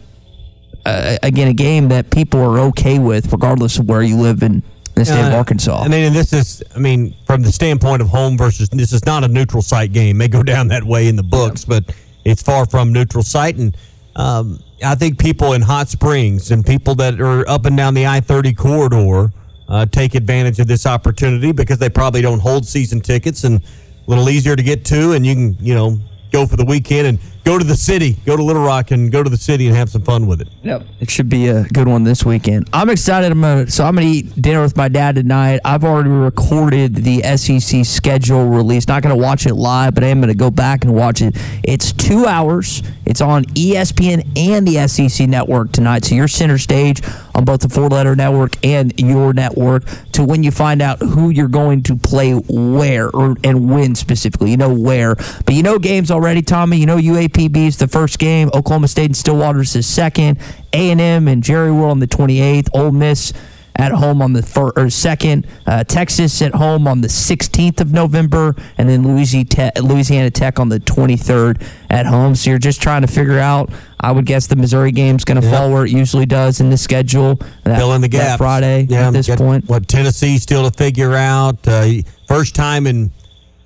uh, again a game that people are okay with, regardless of where you live in the state of Uh, Arkansas. I mean, and this is, I mean, from the standpoint of home versus, this is not a neutral site game. May go down that way in the books, but it's far from neutral site. And um, I think people in Hot Springs and people that are up and down the I 30 corridor uh, take advantage of this opportunity because they probably don't hold season tickets and a little easier to get to. And you can, you know, go for the weekend and go to the city, go to Little Rock and go to the city and have some fun with it. Yep. It should be a good one this weekend. I'm excited. I'm gonna so I'm gonna eat dinner with my dad tonight. I've already recorded the SEC schedule release. Not gonna watch it live, but I am gonna go back and watch it. It's two hours. It's on ESPN and the SEC network tonight. So you're center stage on both the four letter network and your network to when you find out who you're going to play where or and when specifically. You know where. But you know games already, Tommy. You know UAP UAPB is the first game. Oklahoma State and Stillwater is the second. A&M and Jerry World on the 28th. Ole Miss at home on the fir- or second. Uh, Texas at home on the 16th of November, and then Louisiana Tech, on the 23rd at home. So you're just trying to figure out. I would guess the Missouri game's going to fall where it usually does in the schedule. That, Fill in the that gaps. Friday Yeah, at this got point. What Tennessee still to figure out. Uh, first time in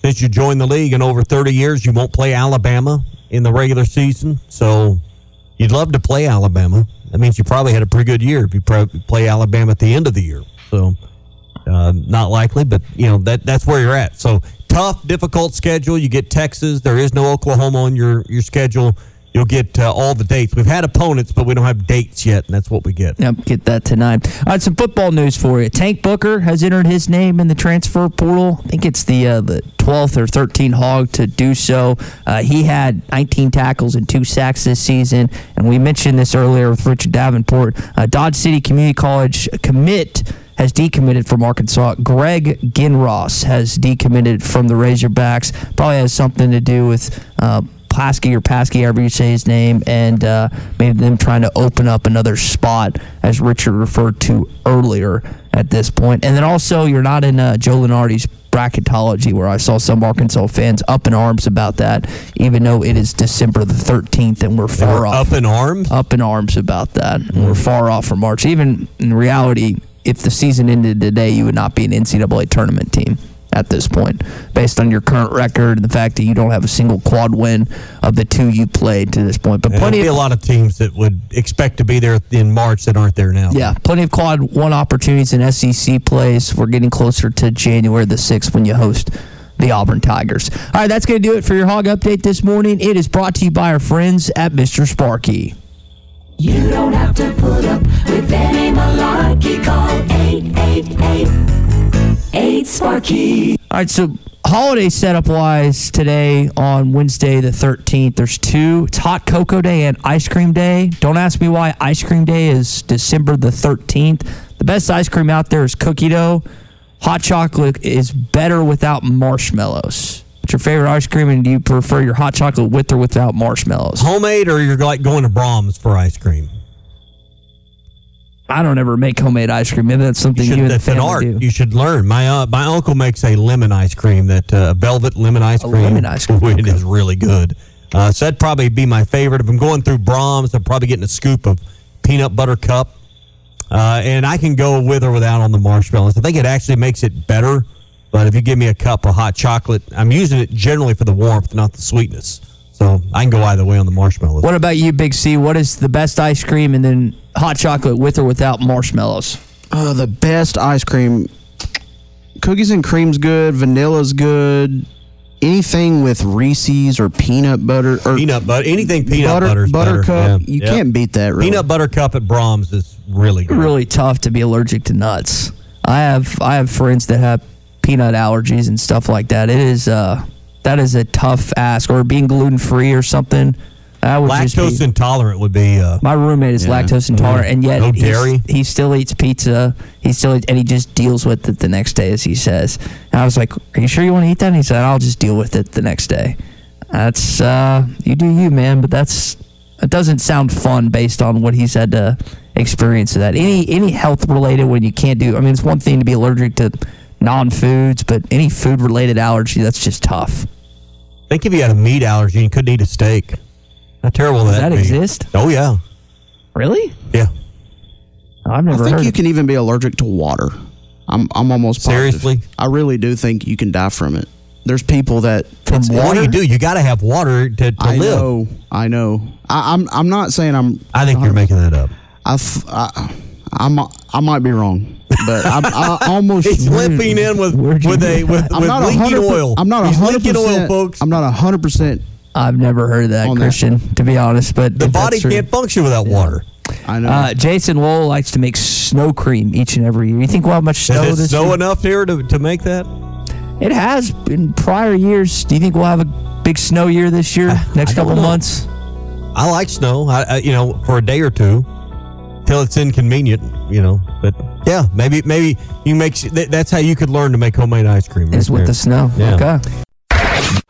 since you joined the league in over 30 years, you won't play Alabama in the regular season. So you'd love to play Alabama. That means you probably had a pretty good year if you play Alabama at the end of the year. So uh, not likely, but you know that that's where you're at. So tough, difficult schedule. You get Texas. There is no Oklahoma on your your schedule. You'll get uh, all the dates. We've had opponents, but we don't have dates yet, and that's what we get. Yep, get that tonight. All right, some football news for you. Tank Booker has entered his name in the transfer portal. I think it's the uh, the 12th or 13th hog to do so. Uh, he had 19 tackles and two sacks this season, and we mentioned this earlier with Richard Davenport. Uh, Dodge City Community College commit has decommitted from Arkansas. Greg Ginross has decommitted from the Razorbacks. Probably has something to do with. Uh, Plasky or Pasky, however you say his name, and uh, maybe them trying to open up another spot, as Richard referred to earlier at this point. And then also, you're not in uh, Joe Lunardi's bracketology, where I saw some Arkansas fans up in arms about that, even though it is December the 13th and we're far We're off. up in arms? Up in arms about that. And we're far off from March. Even in reality, if the season ended today, you would not be an NCAA tournament team at this point, based on your current record and the fact that you don't have a single quad win of the two you played to this point. But plenty be a of lot of teams that would expect to be there in March that aren't there now. yeah, plenty of quad one opportunities in SEC plays. We're getting closer to January the sixth when you host the Auburn Tigers. All right, that's going to do it for your hog update this morning. It is brought to you by our friends at Mr. Sparky. You don't have to put up with any malarkey. Call 888 Sparky. All right, so holiday setup wise today on Wednesday the 13th, there's two. It's Hot Cocoa Day and Ice Cream Day. Don't ask me why Ice Cream Day is December the 13th. The best ice cream out there is cookie dough. Hot chocolate is better without marshmallows. What's your favorite ice cream, and do you prefer your hot chocolate with or without marshmallows? Homemade, or you're like going to Braum's for ice cream? I don't ever make homemade ice cream. Maybe that's something you, should- and the that's an art. do. You should learn. My uh, my uncle makes a lemon ice cream that uh, velvet lemon ice cream. lemon ice cream, It is really good. Uh, so that'd probably be my favorite. If I'm going through Braum's, I'm probably getting a scoop of peanut butter cup. Uh, and I can go with or without on the marshmallows. I think it actually makes it better. But if you give me a cup of hot chocolate, I'm using it generally for the warmth, not the sweetness. So I can go either way on the marshmallows. What about you, Big C? What is the best ice cream, and then hot chocolate with or without marshmallows? Uh, the best ice cream, cookies and cream's good. Vanilla's good. Anything with Reese's or peanut butter or peanut butter, anything peanut butter, butter's better. buttercup. Yeah. You Yep. can't beat that. Really. Peanut butter cup at Braum's is really good. Really tough to be allergic to nuts. I have I have friends that have peanut allergies and stuff like that. It is uh that is a tough ask. Or being gluten free or something. That would just Lactose be, intolerant would be. Uh, my roommate is Yeah. lactose intolerant, and yet No dairy? He still eats pizza. He still eats, and he just deals with it the next day, as he says. And I was like, "Are you sure you want to eat that?" And he said, "I'll just deal with it the next day." That's uh, you do you, man. But that's it doesn't sound fun based on what he's had to experience of that. Any any health related when you can't do. I mean, it's one thing to be allergic to non foods, but any food related allergy that's just tough. think if you had a meat allergy and couldn't eat a steak, how terrible Does that that exist? Oh yeah, Really? yeah. I've never I never think heard. you of- can even be allergic to water. I'm I'm almost positive. Seriously? I really do think you can die from it. There's people that It's- What do you do? You got to have water to, to I live. know, I know. I, I'm I'm not saying I'm. I think you're making that up. I, th- I, I'm, I might be wrong, but I, I almost. He's limping in with with a with, with leaking oil. I'm not a hundred leaking oil, percent. folks. I'm not a hundred percent. I've never heard of that, On that. Christian, to be honest. But The body true- can't function without water. I know. Uh, Jason Lowell likes to make snow cream each and every year. You think we'll have much snow Is this snow year? enough here to, to make that? It has in prior years. Do you think we'll have a big snow year this year? Next I couple months? I like snow. I, I you know for a day or two till it's inconvenient. You know, but yeah, maybe maybe you make that's how you could learn to make homemade ice cream. Is with there. the snow. Yeah. Okay.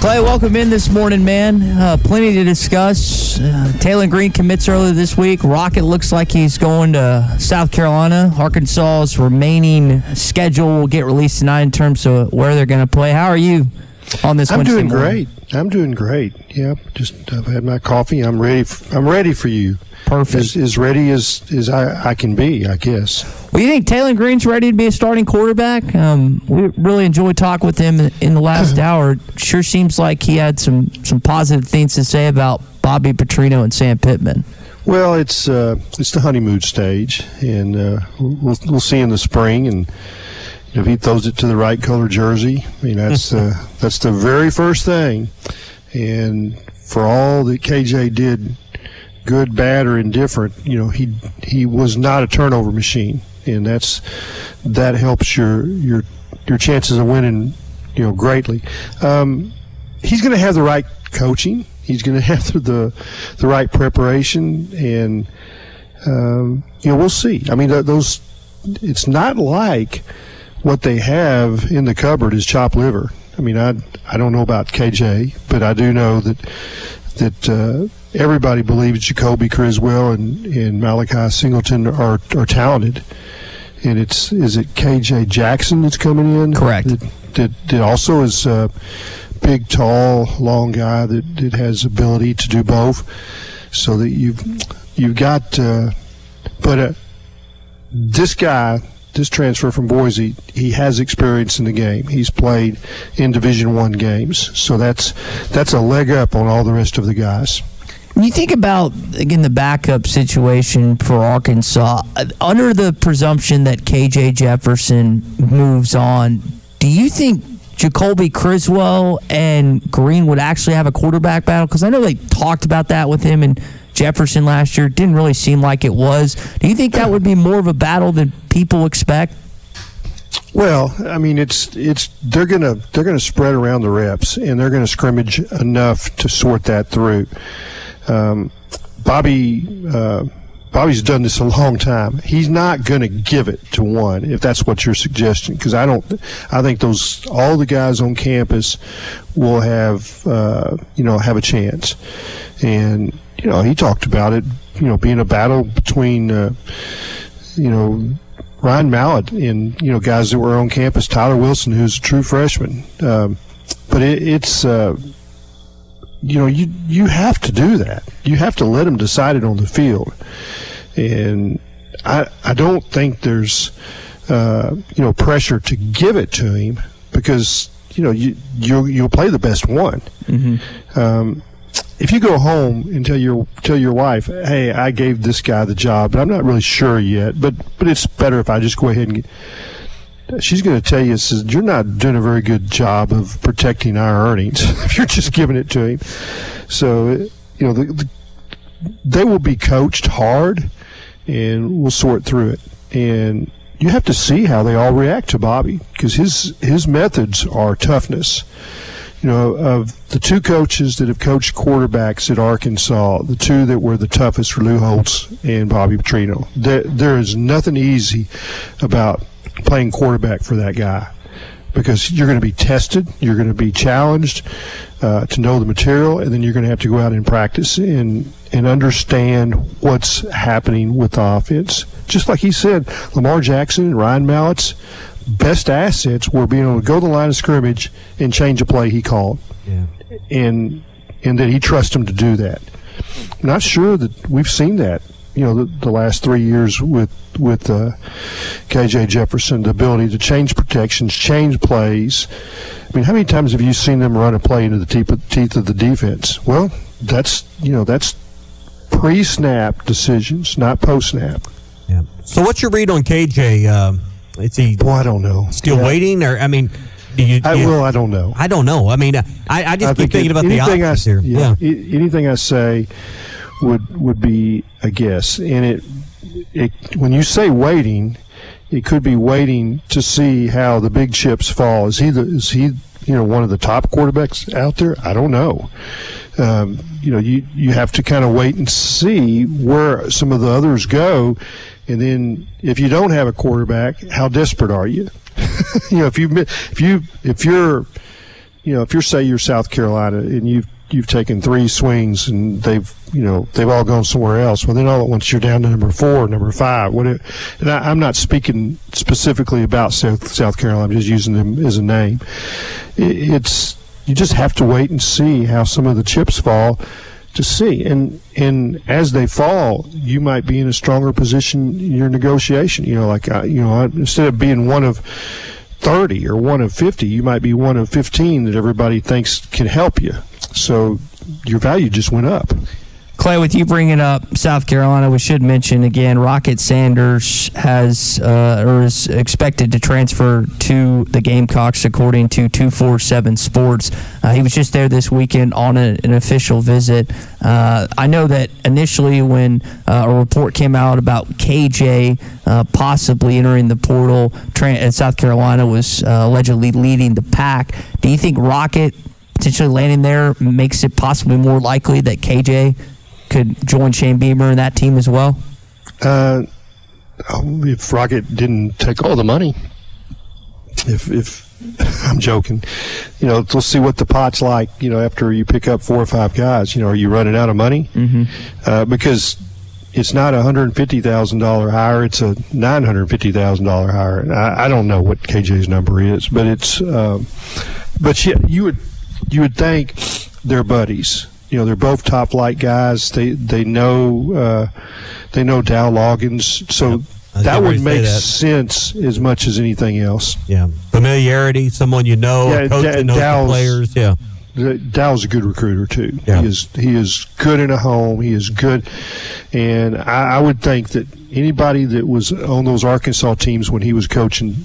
Clay, welcome in this morning, man. Uh, plenty to discuss. Uh, Taylen Green commits earlier this week. Rocket looks like he's going to South Carolina. Arkansas's remaining schedule will get released tonight in terms of where they're going to play. How are you on this I'm Wednesday doing morning? great. I'm doing great. Yeah, Just I've had my coffee. I'm ready. f- I'm ready for you. Perfect. As, as ready as as I, I can be, I guess. Well, you think Taylen Green's ready to be a starting quarterback? Um, we really enjoyed talking with him in the last hour. Sure seems like he had some some positive things to say about Bobby Petrino and Sam Pittman. Well, it's uh, it's the honeymoon stage, and uh, we'll we'll see in the spring. And if he throws it to the right color jersey, I mean that's uh, that's the very first thing. And for all that KJ did, good, bad, or indifferent, you know he he was not a turnover machine, and that's that helps your your your chances of winning, you know, greatly. Um, he's going to have the right coaching. He's going to have the, the right preparation, and um, you know we'll see. I mean, th- those it's not like what they have in the cupboard is chopped liver. I mean, I I don't know about KJ, but I do know that that uh, everybody believes Jacoby Criswell and, and Malachi Singleton are are talented. And it's is it KJ Jackson that's coming in? Correct. That that, that also is a big, tall, long guy that, that has ability to do both. So that you've you've got, uh, but uh, this guy, this transfer from Boise, he has experience in the game. He's played in Division One games, so that's that's a leg up on all the rest of the guys. When you think about again the backup situation for Arkansas, uh, under the presumption that KJ Jefferson moves on, do you think Jacoby Criswell and Green would actually have a quarterback battle? Because I know they talked about that with him and Jefferson last year. It didn't really seem like it was. Do you think that would be more of a battle than people expect? Well, I mean, it's it's they're gonna they're gonna spread around the reps and they're gonna scrimmage enough to sort that through. Um, Bobby uh, Bobby's done this a long time. He's not going to give it to one if that's what you're suggesting. Because I don't. I think those all the guys on campus will have uh, you know have a chance. And you know he talked about it. You know being a battle between uh, you know Ryan Mallett and you know guys that were on campus. Tyler Wilson, who's a true freshman. Um, but it, it's uh, you know you you have to do that. You have to let them decide it on the field, and I I don't think there's uh, you know pressure to give it to him because you know you you you'll play the best one. Mm-hmm. Um, if you go home and tell your tell your wife, "Hey, I gave this guy the job, but I'm not really sure yet," but but it's better if I just go ahead and get. She's going to tell you, says, "You're not doing a very good job of protecting our earnings if you're just giving it to him." So, you know, the, the, they will be coached hard, and we'll sort through it. And you have to see how they all react to Bobby because his his methods are toughness you know, of the two coaches that have coached quarterbacks at Arkansas, the two that were the toughest were Lou Holtz and Bobby Petrino. There, there is nothing easy about playing quarterback for that guy because you're going to be tested, you're going to be challenged uh, to know the material, and then you're going to have to go out and practice and and understand what's happening with the offense. Just like he said, Lamar Jackson and Ryan Mallett's best assets were being able to go to the line of scrimmage and change a play he called. Yeah. And and that he trusts him to do that. I'm not sure that we've seen that. You know, the, the last three years with with uh, KJ Jefferson, the ability to change protections, change plays. I mean, how many times have you seen them run a play into the teeth of, teeth of the defense? Well, that's you know that's pre-snap decisions, not post-snap. Yeah. So what's your read on KJ? Um, is he? Boy, I don't know. Still Yeah. waiting, or I mean, do you? I, you- well, I don't know. I don't know. I mean, I, I just I keep think thinking it- about the anything I, options here. Yeah, a- anything I say would would be a guess, and it, it when you say waiting, it could be waiting to see how the big chips fall. Is he the is he you know one of the top quarterbacks out there? I don't know. Um, you know, you you have to kind of wait and see where some of the others go, and then if you don't have a quarterback, how desperate are you? you know, if you if you if you're you know, if you're say you're South Carolina and you've you've taken three swings and they've you know they've all gone somewhere else, well then all at once you're down to number four, number five. Whatever. And I, I'm not speaking specifically about South South Carolina. I'm just using them as a name. It, it's you just have to wait and see how some of the chips fall to see and and as they fall you might be in a stronger position in your negotiation you know like uh, you know instead of being one of 30 or one of 50 you might be one of 15 that everybody thinks can help you so your value just went up Clay, with you bringing up South Carolina, we should mention again Rocket Sanders has uh, or is expected to transfer to the Gamecocks, according to 247 Sports. Uh, he was just there this weekend on a, an official visit. Uh, I know that initially, when uh, a report came out about KJ uh, possibly entering the portal, Tran- uh, South Carolina was allegedly leading the pack. Do you think Rocket potentially landing there makes it possibly more likely that KJ could join Shane Beamer and that team as well? uh, um, if Rocket didn't take all the money if if I'm joking. You know, let's see what the pot's like. You know, after you pick up four or five guys, you know, are you running out of money? Mm-hmm. Uh, because it's not a hundred and fifty thousand dollar hire; it's a nine hundred fifty thousand dollar hire. And I, I don't know what KJ's number is, but it's. Um, but you, you would you would think they're buddies. You know, they're both top flight guys. They they know uh, they know Dow Loggains, so was that would make that. sense as much as anything else. Yeah, familiarity, someone you know, yeah, coach that knows the Dow's- players. Yeah, Dow's a good recruiter too. Yeah. He is he is good in a home. He is good, and I, I would think that anybody that was on those Arkansas teams when he was coaching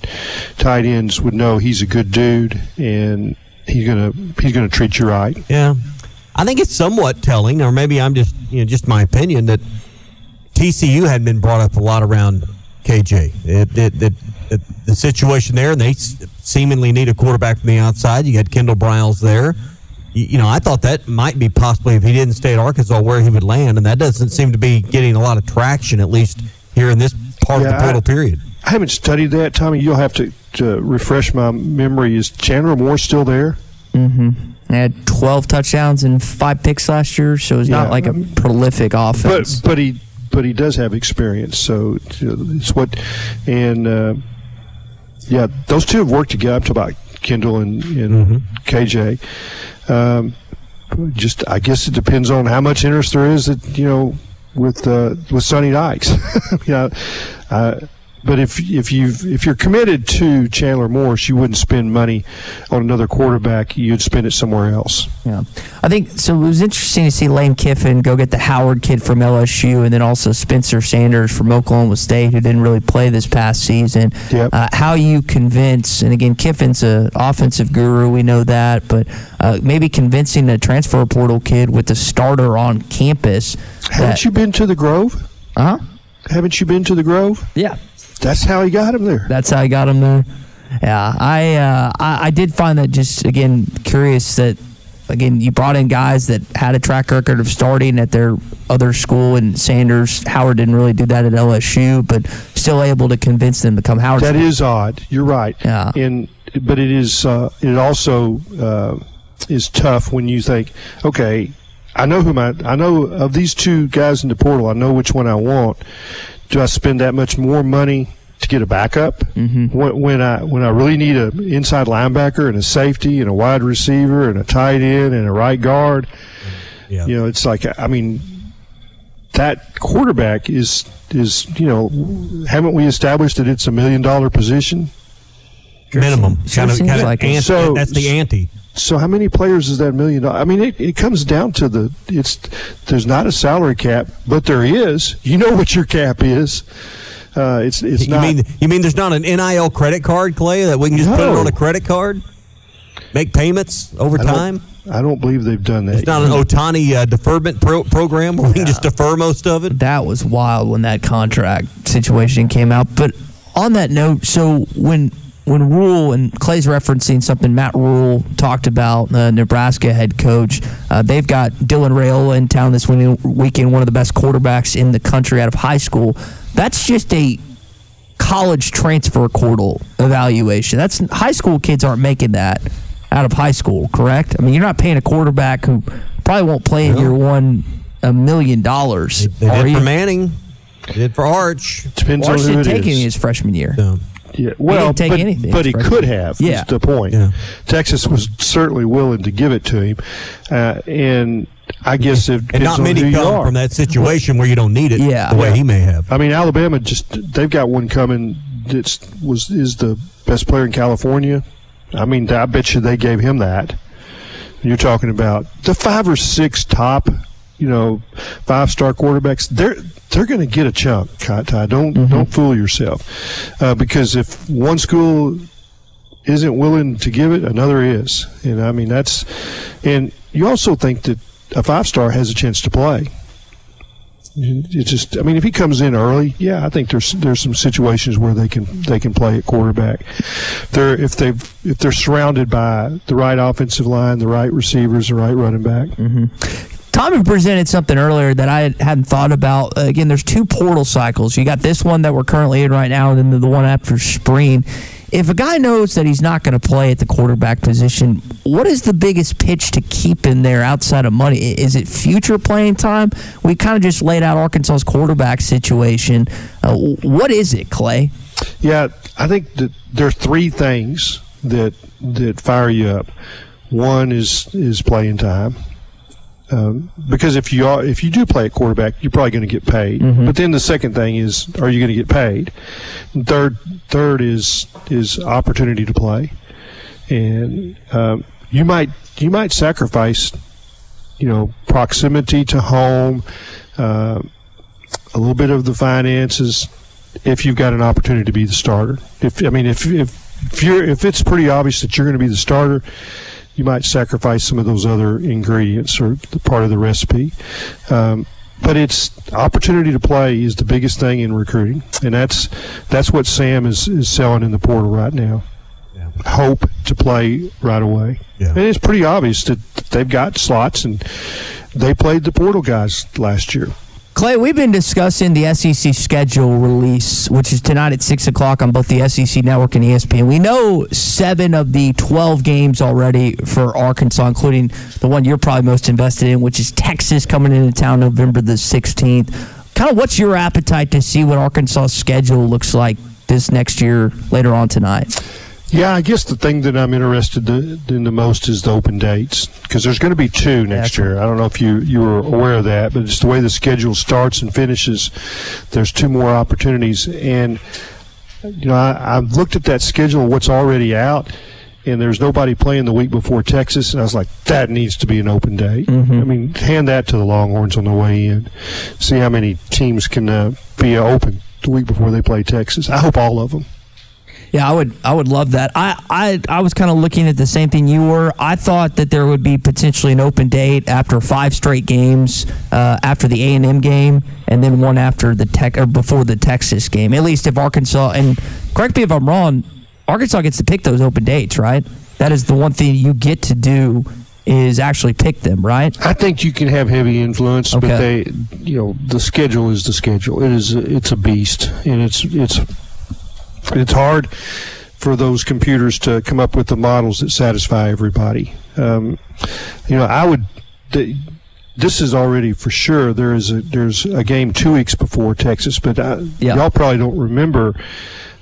tight ends would know he's a good dude and he's gonna he's gonna treat you right. yeah. I think it's somewhat telling, or maybe I'm just you know just my opinion that TCU hadn't been brought up a lot around KJ. It, it, it, it, the situation there, and they seemingly need a quarterback from the outside. You got Kendall Briles there. You, you know, I thought that might be possibly if he didn't stay at Arkansas where he would land, and that doesn't seem to be getting a lot of traction, at least here in this part of the portal I- period. I haven't studied that, Tommy. You'll have to, to refresh my memory. Is Chandler Morris still there? Mm-hmm. They had 12 touchdowns and five picks last year, so it's Yeah, not like a prolific offense. But but he but he does have experience, so it's, it's what and uh, yeah, those two have worked together up to about Kendall and, and KJ. Um, just I guess it depends on how much interest there is that you know with uh, with Sonny Dykes. you know, uh, but if if you if you're committed to Chandler Morris, you wouldn't spend money on another quarterback. You'd spend it somewhere else. Yeah, I think so. It was interesting to see Lane Kiffin go get the Howard kid from LSU, and then also Spencer Sanders from Oklahoma State, who didn't really play this past season. Uh, how you convince, and again, Kiffin's a offensive guru, we know that, but uh, maybe convincing a transfer portal kid with a starter on campus. Haven't you been to the Grove? Uh huh. Haven't you been to the Grove? Yeah. That's how he got him there. That's how he got him there. Yeah, I, uh, I I did find that just again curious that again you brought in guys that had a track record of starting at their other school, and Sanders Howard didn't really do that at LSU, but still able to convince them to come Howard. That is odd. You're right. Yeah. And but it is uh, it also uh, is tough when you think, okay, I know who my I know of these two guys in the portal. I know which one I want. Do I spend that much more money to get a backup. Mm-hmm. When, when I when I really need an inside linebacker and a safety and a wide receiver and a tight end and a right guard, Yeah. you know, it's like I mean, that quarterback is is you know, haven't we established that it's a million dollar position? Minimum. Sure Kind of, kind of like it. ante- So- that's the ante. So how many players is that million dollar? I mean, it, it comes down to the it's there's not a salary cap, but there is. You know what your cap is. Uh, it's it's you not. mean you mean there's not an NIL credit card, Clay, that we can just put it on a credit card, make payments over I don't- time? I don't believe they've done that. It's not an Ohtani uh, deferment pro- program where we can just defer most of it. That was wild when that contract situation came out. But on that note, so when when Rhule and Clay's referencing something Matt Rhule talked about, the Nebraska head coach, uh, they've got Dylan Raiola in town this winning weekend, one of the best quarterbacks in the country out of high school. That's just a college transfer portal evaluation. That's high school kids aren't making that out of high school, correct? I mean, you're not paying a quarterback who probably won't play in year one a million dollars. They are did you? for Manning, they did for Arch. Depends Arch on who didn't it take is. his freshman year. Yeah, well, didn't take but, anything but he his could have. year. Yeah, Yeah. the point. Texas was certainly willing to give it to him, uh, and I guess it And not many come are. from that situation where you don't need it Yeah. the way Yeah. he may have. I mean, Alabama just they've got one coming that's was is the best player in California. I mean, I bet you they gave him that. You're talking about the five or six top, you know, five star quarterbacks. They're they're going to get a chunk. Ty. Don't don't fool yourself, uh, because if one school isn't willing to give it, another is. And I mean that's, and you also think that a five star has a chance to play. It's just, I mean, if he comes in early, yeah, I think there's there's some situations where they can they can play at quarterback. They're if they if they're surrounded by the right offensive line, the right receivers, the right running back. Tommy presented something earlier that I hadn't thought about. Uh, again, there's two portal cycles. You got this one that we're currently in right now, and then the, one after spring. If a guy knows that he's not going to play at the quarterback position, what is the biggest pitch to keep in there outside of money? Is it future playing time? We kind of just laid out Arkansas's quarterback situation. Uh, what is it, Clay? Yeah, I think that there are three things that that fire you up. One is is playing time. Um, because if you are, if you do play at quarterback, you're probably going to get paid. But then the second thing is, are you going to get paid? And third, third is is opportunity to play, and um, you might you might sacrifice, you know, proximity to home, uh, a little bit of the finances, if you've got an opportunity to be the starter. If I mean, if if if you're if it's pretty obvious that you're going to be the starter, you might sacrifice some of those other ingredients or the part of the recipe. Um, but it's opportunity to play is the biggest thing in recruiting, and that's that's what Sam is, is selling in the portal right now. Hope to play right away, and it's pretty obvious that they've got slots, and they played the portal guys last year. Clay, we've been discussing the SEC schedule release, which is tonight at 6 o'clock on both the SEC Network and ESPN. We know seven of the 12 games already for Arkansas, including the one you're probably most invested in, which is Texas coming into town November the 16th. Kind of what's your appetite to see what Arkansas' schedule looks like this next year later on tonight? Yeah, I guess the thing that I'm interested in the most is the open dates because there's going to be two next year. I don't know if you you were aware of that, but it's the way the schedule starts and finishes. There's two more opportunities, and you know I, I've looked at that schedule, what's already out, and there's nobody playing the week before Texas, and I was like, that needs to be an open date. I mean, hand that to the Longhorns on the way in, see how many teams can uh, be open the week before they play Texas. I hope all of them. Yeah, I would I would love that. I I, I was kind of looking at the same thing you were. I thought that there would be potentially an open date after five straight games, uh, after the A and M game, and then one after the tech or before the Texas game. At least if Arkansas and correct me if I'm wrong, Arkansas gets to pick those open dates, right? That is the one thing you get to do is actually pick them, right? I think you can have heavy influence, but they, you know, the schedule is the schedule. It is, it's a beast, and it's it's it's hard for those computers to come up with the models that satisfy everybody. Um, you know, I would. This is already for sure. There is a there's a game two weeks before Texas, but I, y'all probably don't remember.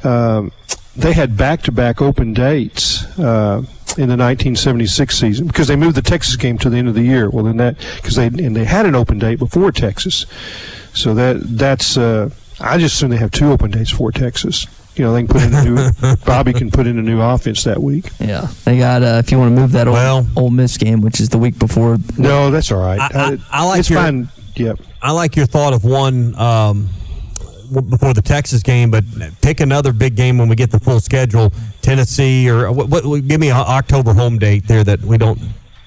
um, they had back-to-back open dates uh, in the 1976 season because they moved the Texas game to the end of the year. Well, then that because they and they had an open date before Texas, so that that's uh, I just assume they have two open dates for Texas. You know, they can put in a new Bobby can put in a new offense that week. Yeah, they got. Uh, if you want to move that old, well, Ole Miss game, which is the week before. No, that's all right. I, I, I like it's your, fine. Yep. I like your thought of one um, before the Texas game, but pick another big game when we get the full schedule. Tennessee or what? what give me an October home date there that we don't.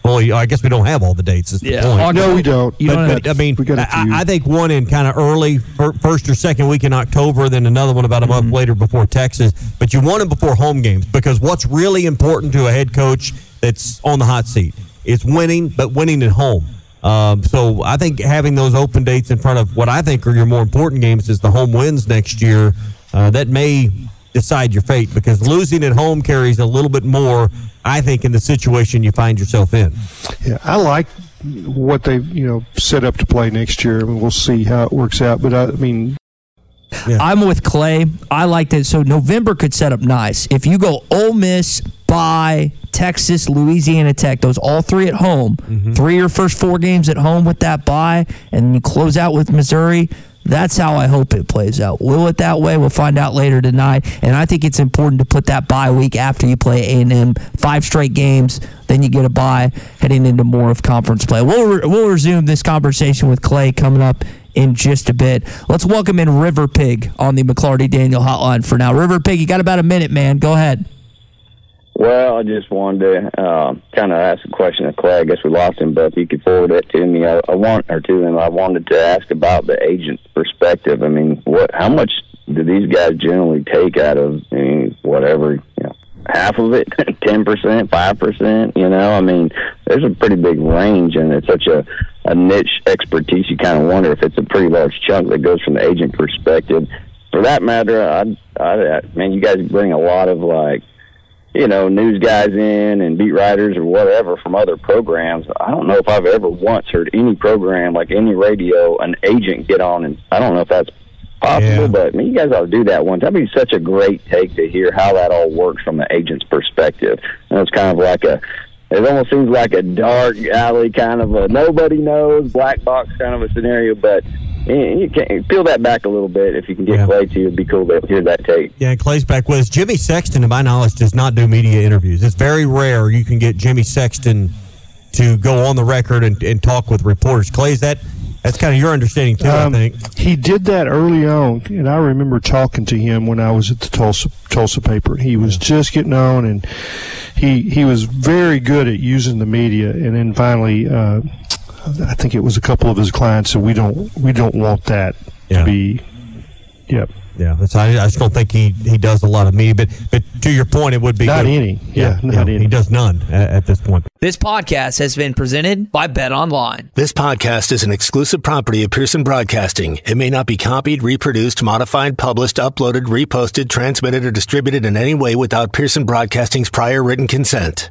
Well, I guess we don't have all the dates. Is the Yeah. point. No, we don't. You But, don't but, have- I mean, we got a I, few. I think one in kind of early first or second week in October, then another one about a month Mm-hmm. later before Texas. But you want them before home games because what's really important to a head coach that's on the hot seat is winning, but winning at home. Um, so I think having those open dates in front of what I think are your more important games is the home wins next year. Uh, that may decide your fate because losing at home carries a little bit more. I think in the situation you find yourself in. Yeah, I like what they you know set up to play next year. I mean, we'll see how it works out. But I, I mean, I'm with Clay. I like that. So November could set up nice. If you go Ole Miss, by Texas, Louisiana Tech, those all three at home, mm-hmm. three or first four games at home with that bye, and then you close out with Missouri. That's how I hope it plays out. Will it that way? We'll find out later tonight. And I think it's important to put that bye week after you play A&M. Five straight games, then you get a bye heading into more of conference play. We'll, re- we'll resume this conversation with Clay coming up in just a bit. Let's welcome in River Pig on the McLarty Daniel hotline for now. River Pig, you got about a minute, man. Go ahead. Well, I just wanted to uh, kind of ask a question of Clay. I guess we lost him, but if he could forward it to me, I, I want or to him. I wanted to ask about the agent's perspective. I mean, what? How much do these guys generally take out of I mean, whatever? You know, half of it, ten percent, five percent. You know, I mean, there's a pretty big range, and it's such a a niche expertise. You kind of wonder if it's a pretty large chunk that goes from the agent perspective. For that matter, I, I, I man, you guys bring a lot of like you know, news guys in and beat writers or whatever from other programs. I don't know if I've ever once heard any program, like any radio, an agent get on and I don't know if that's possible, but I mean, you guys ought to do that once. That'd be such a great take to hear how that all works from the agent's perspective. And it's kind of like a, it almost seems like a dark alley kind of a nobody knows, black box kind of a scenario, but you, you can peel that back a little bit. If you can get Clay to, it'd be cool to hear that take. Yeah, Clay's back with us. Jimmy Sexton, to my knowledge, does not do media interviews. It's very rare you can get Jimmy Sexton to go on the record and, and talk with reporters. Clay, is that that's kind of your understanding too? Um, I think. He did that early on, and I remember talking to him when I was at the Tulsa Tulsa paper. He was just getting on, and he he was very good at using the media. And then finally, uh, I think it was a couple of his clients said, "We don't we don't want that to be." Yep. Yeah, that's, I, I just don't think he, he does a lot of media. But but to your point, it would be Not good. any. Yeah, not any. He does none at, at this point. This podcast has been presented by Bet Online. This podcast is an exclusive property of Pearson Broadcasting. It may not be copied, reproduced, modified, published, uploaded, reposted, transmitted, or distributed in any way without Pearson Broadcasting's prior written consent.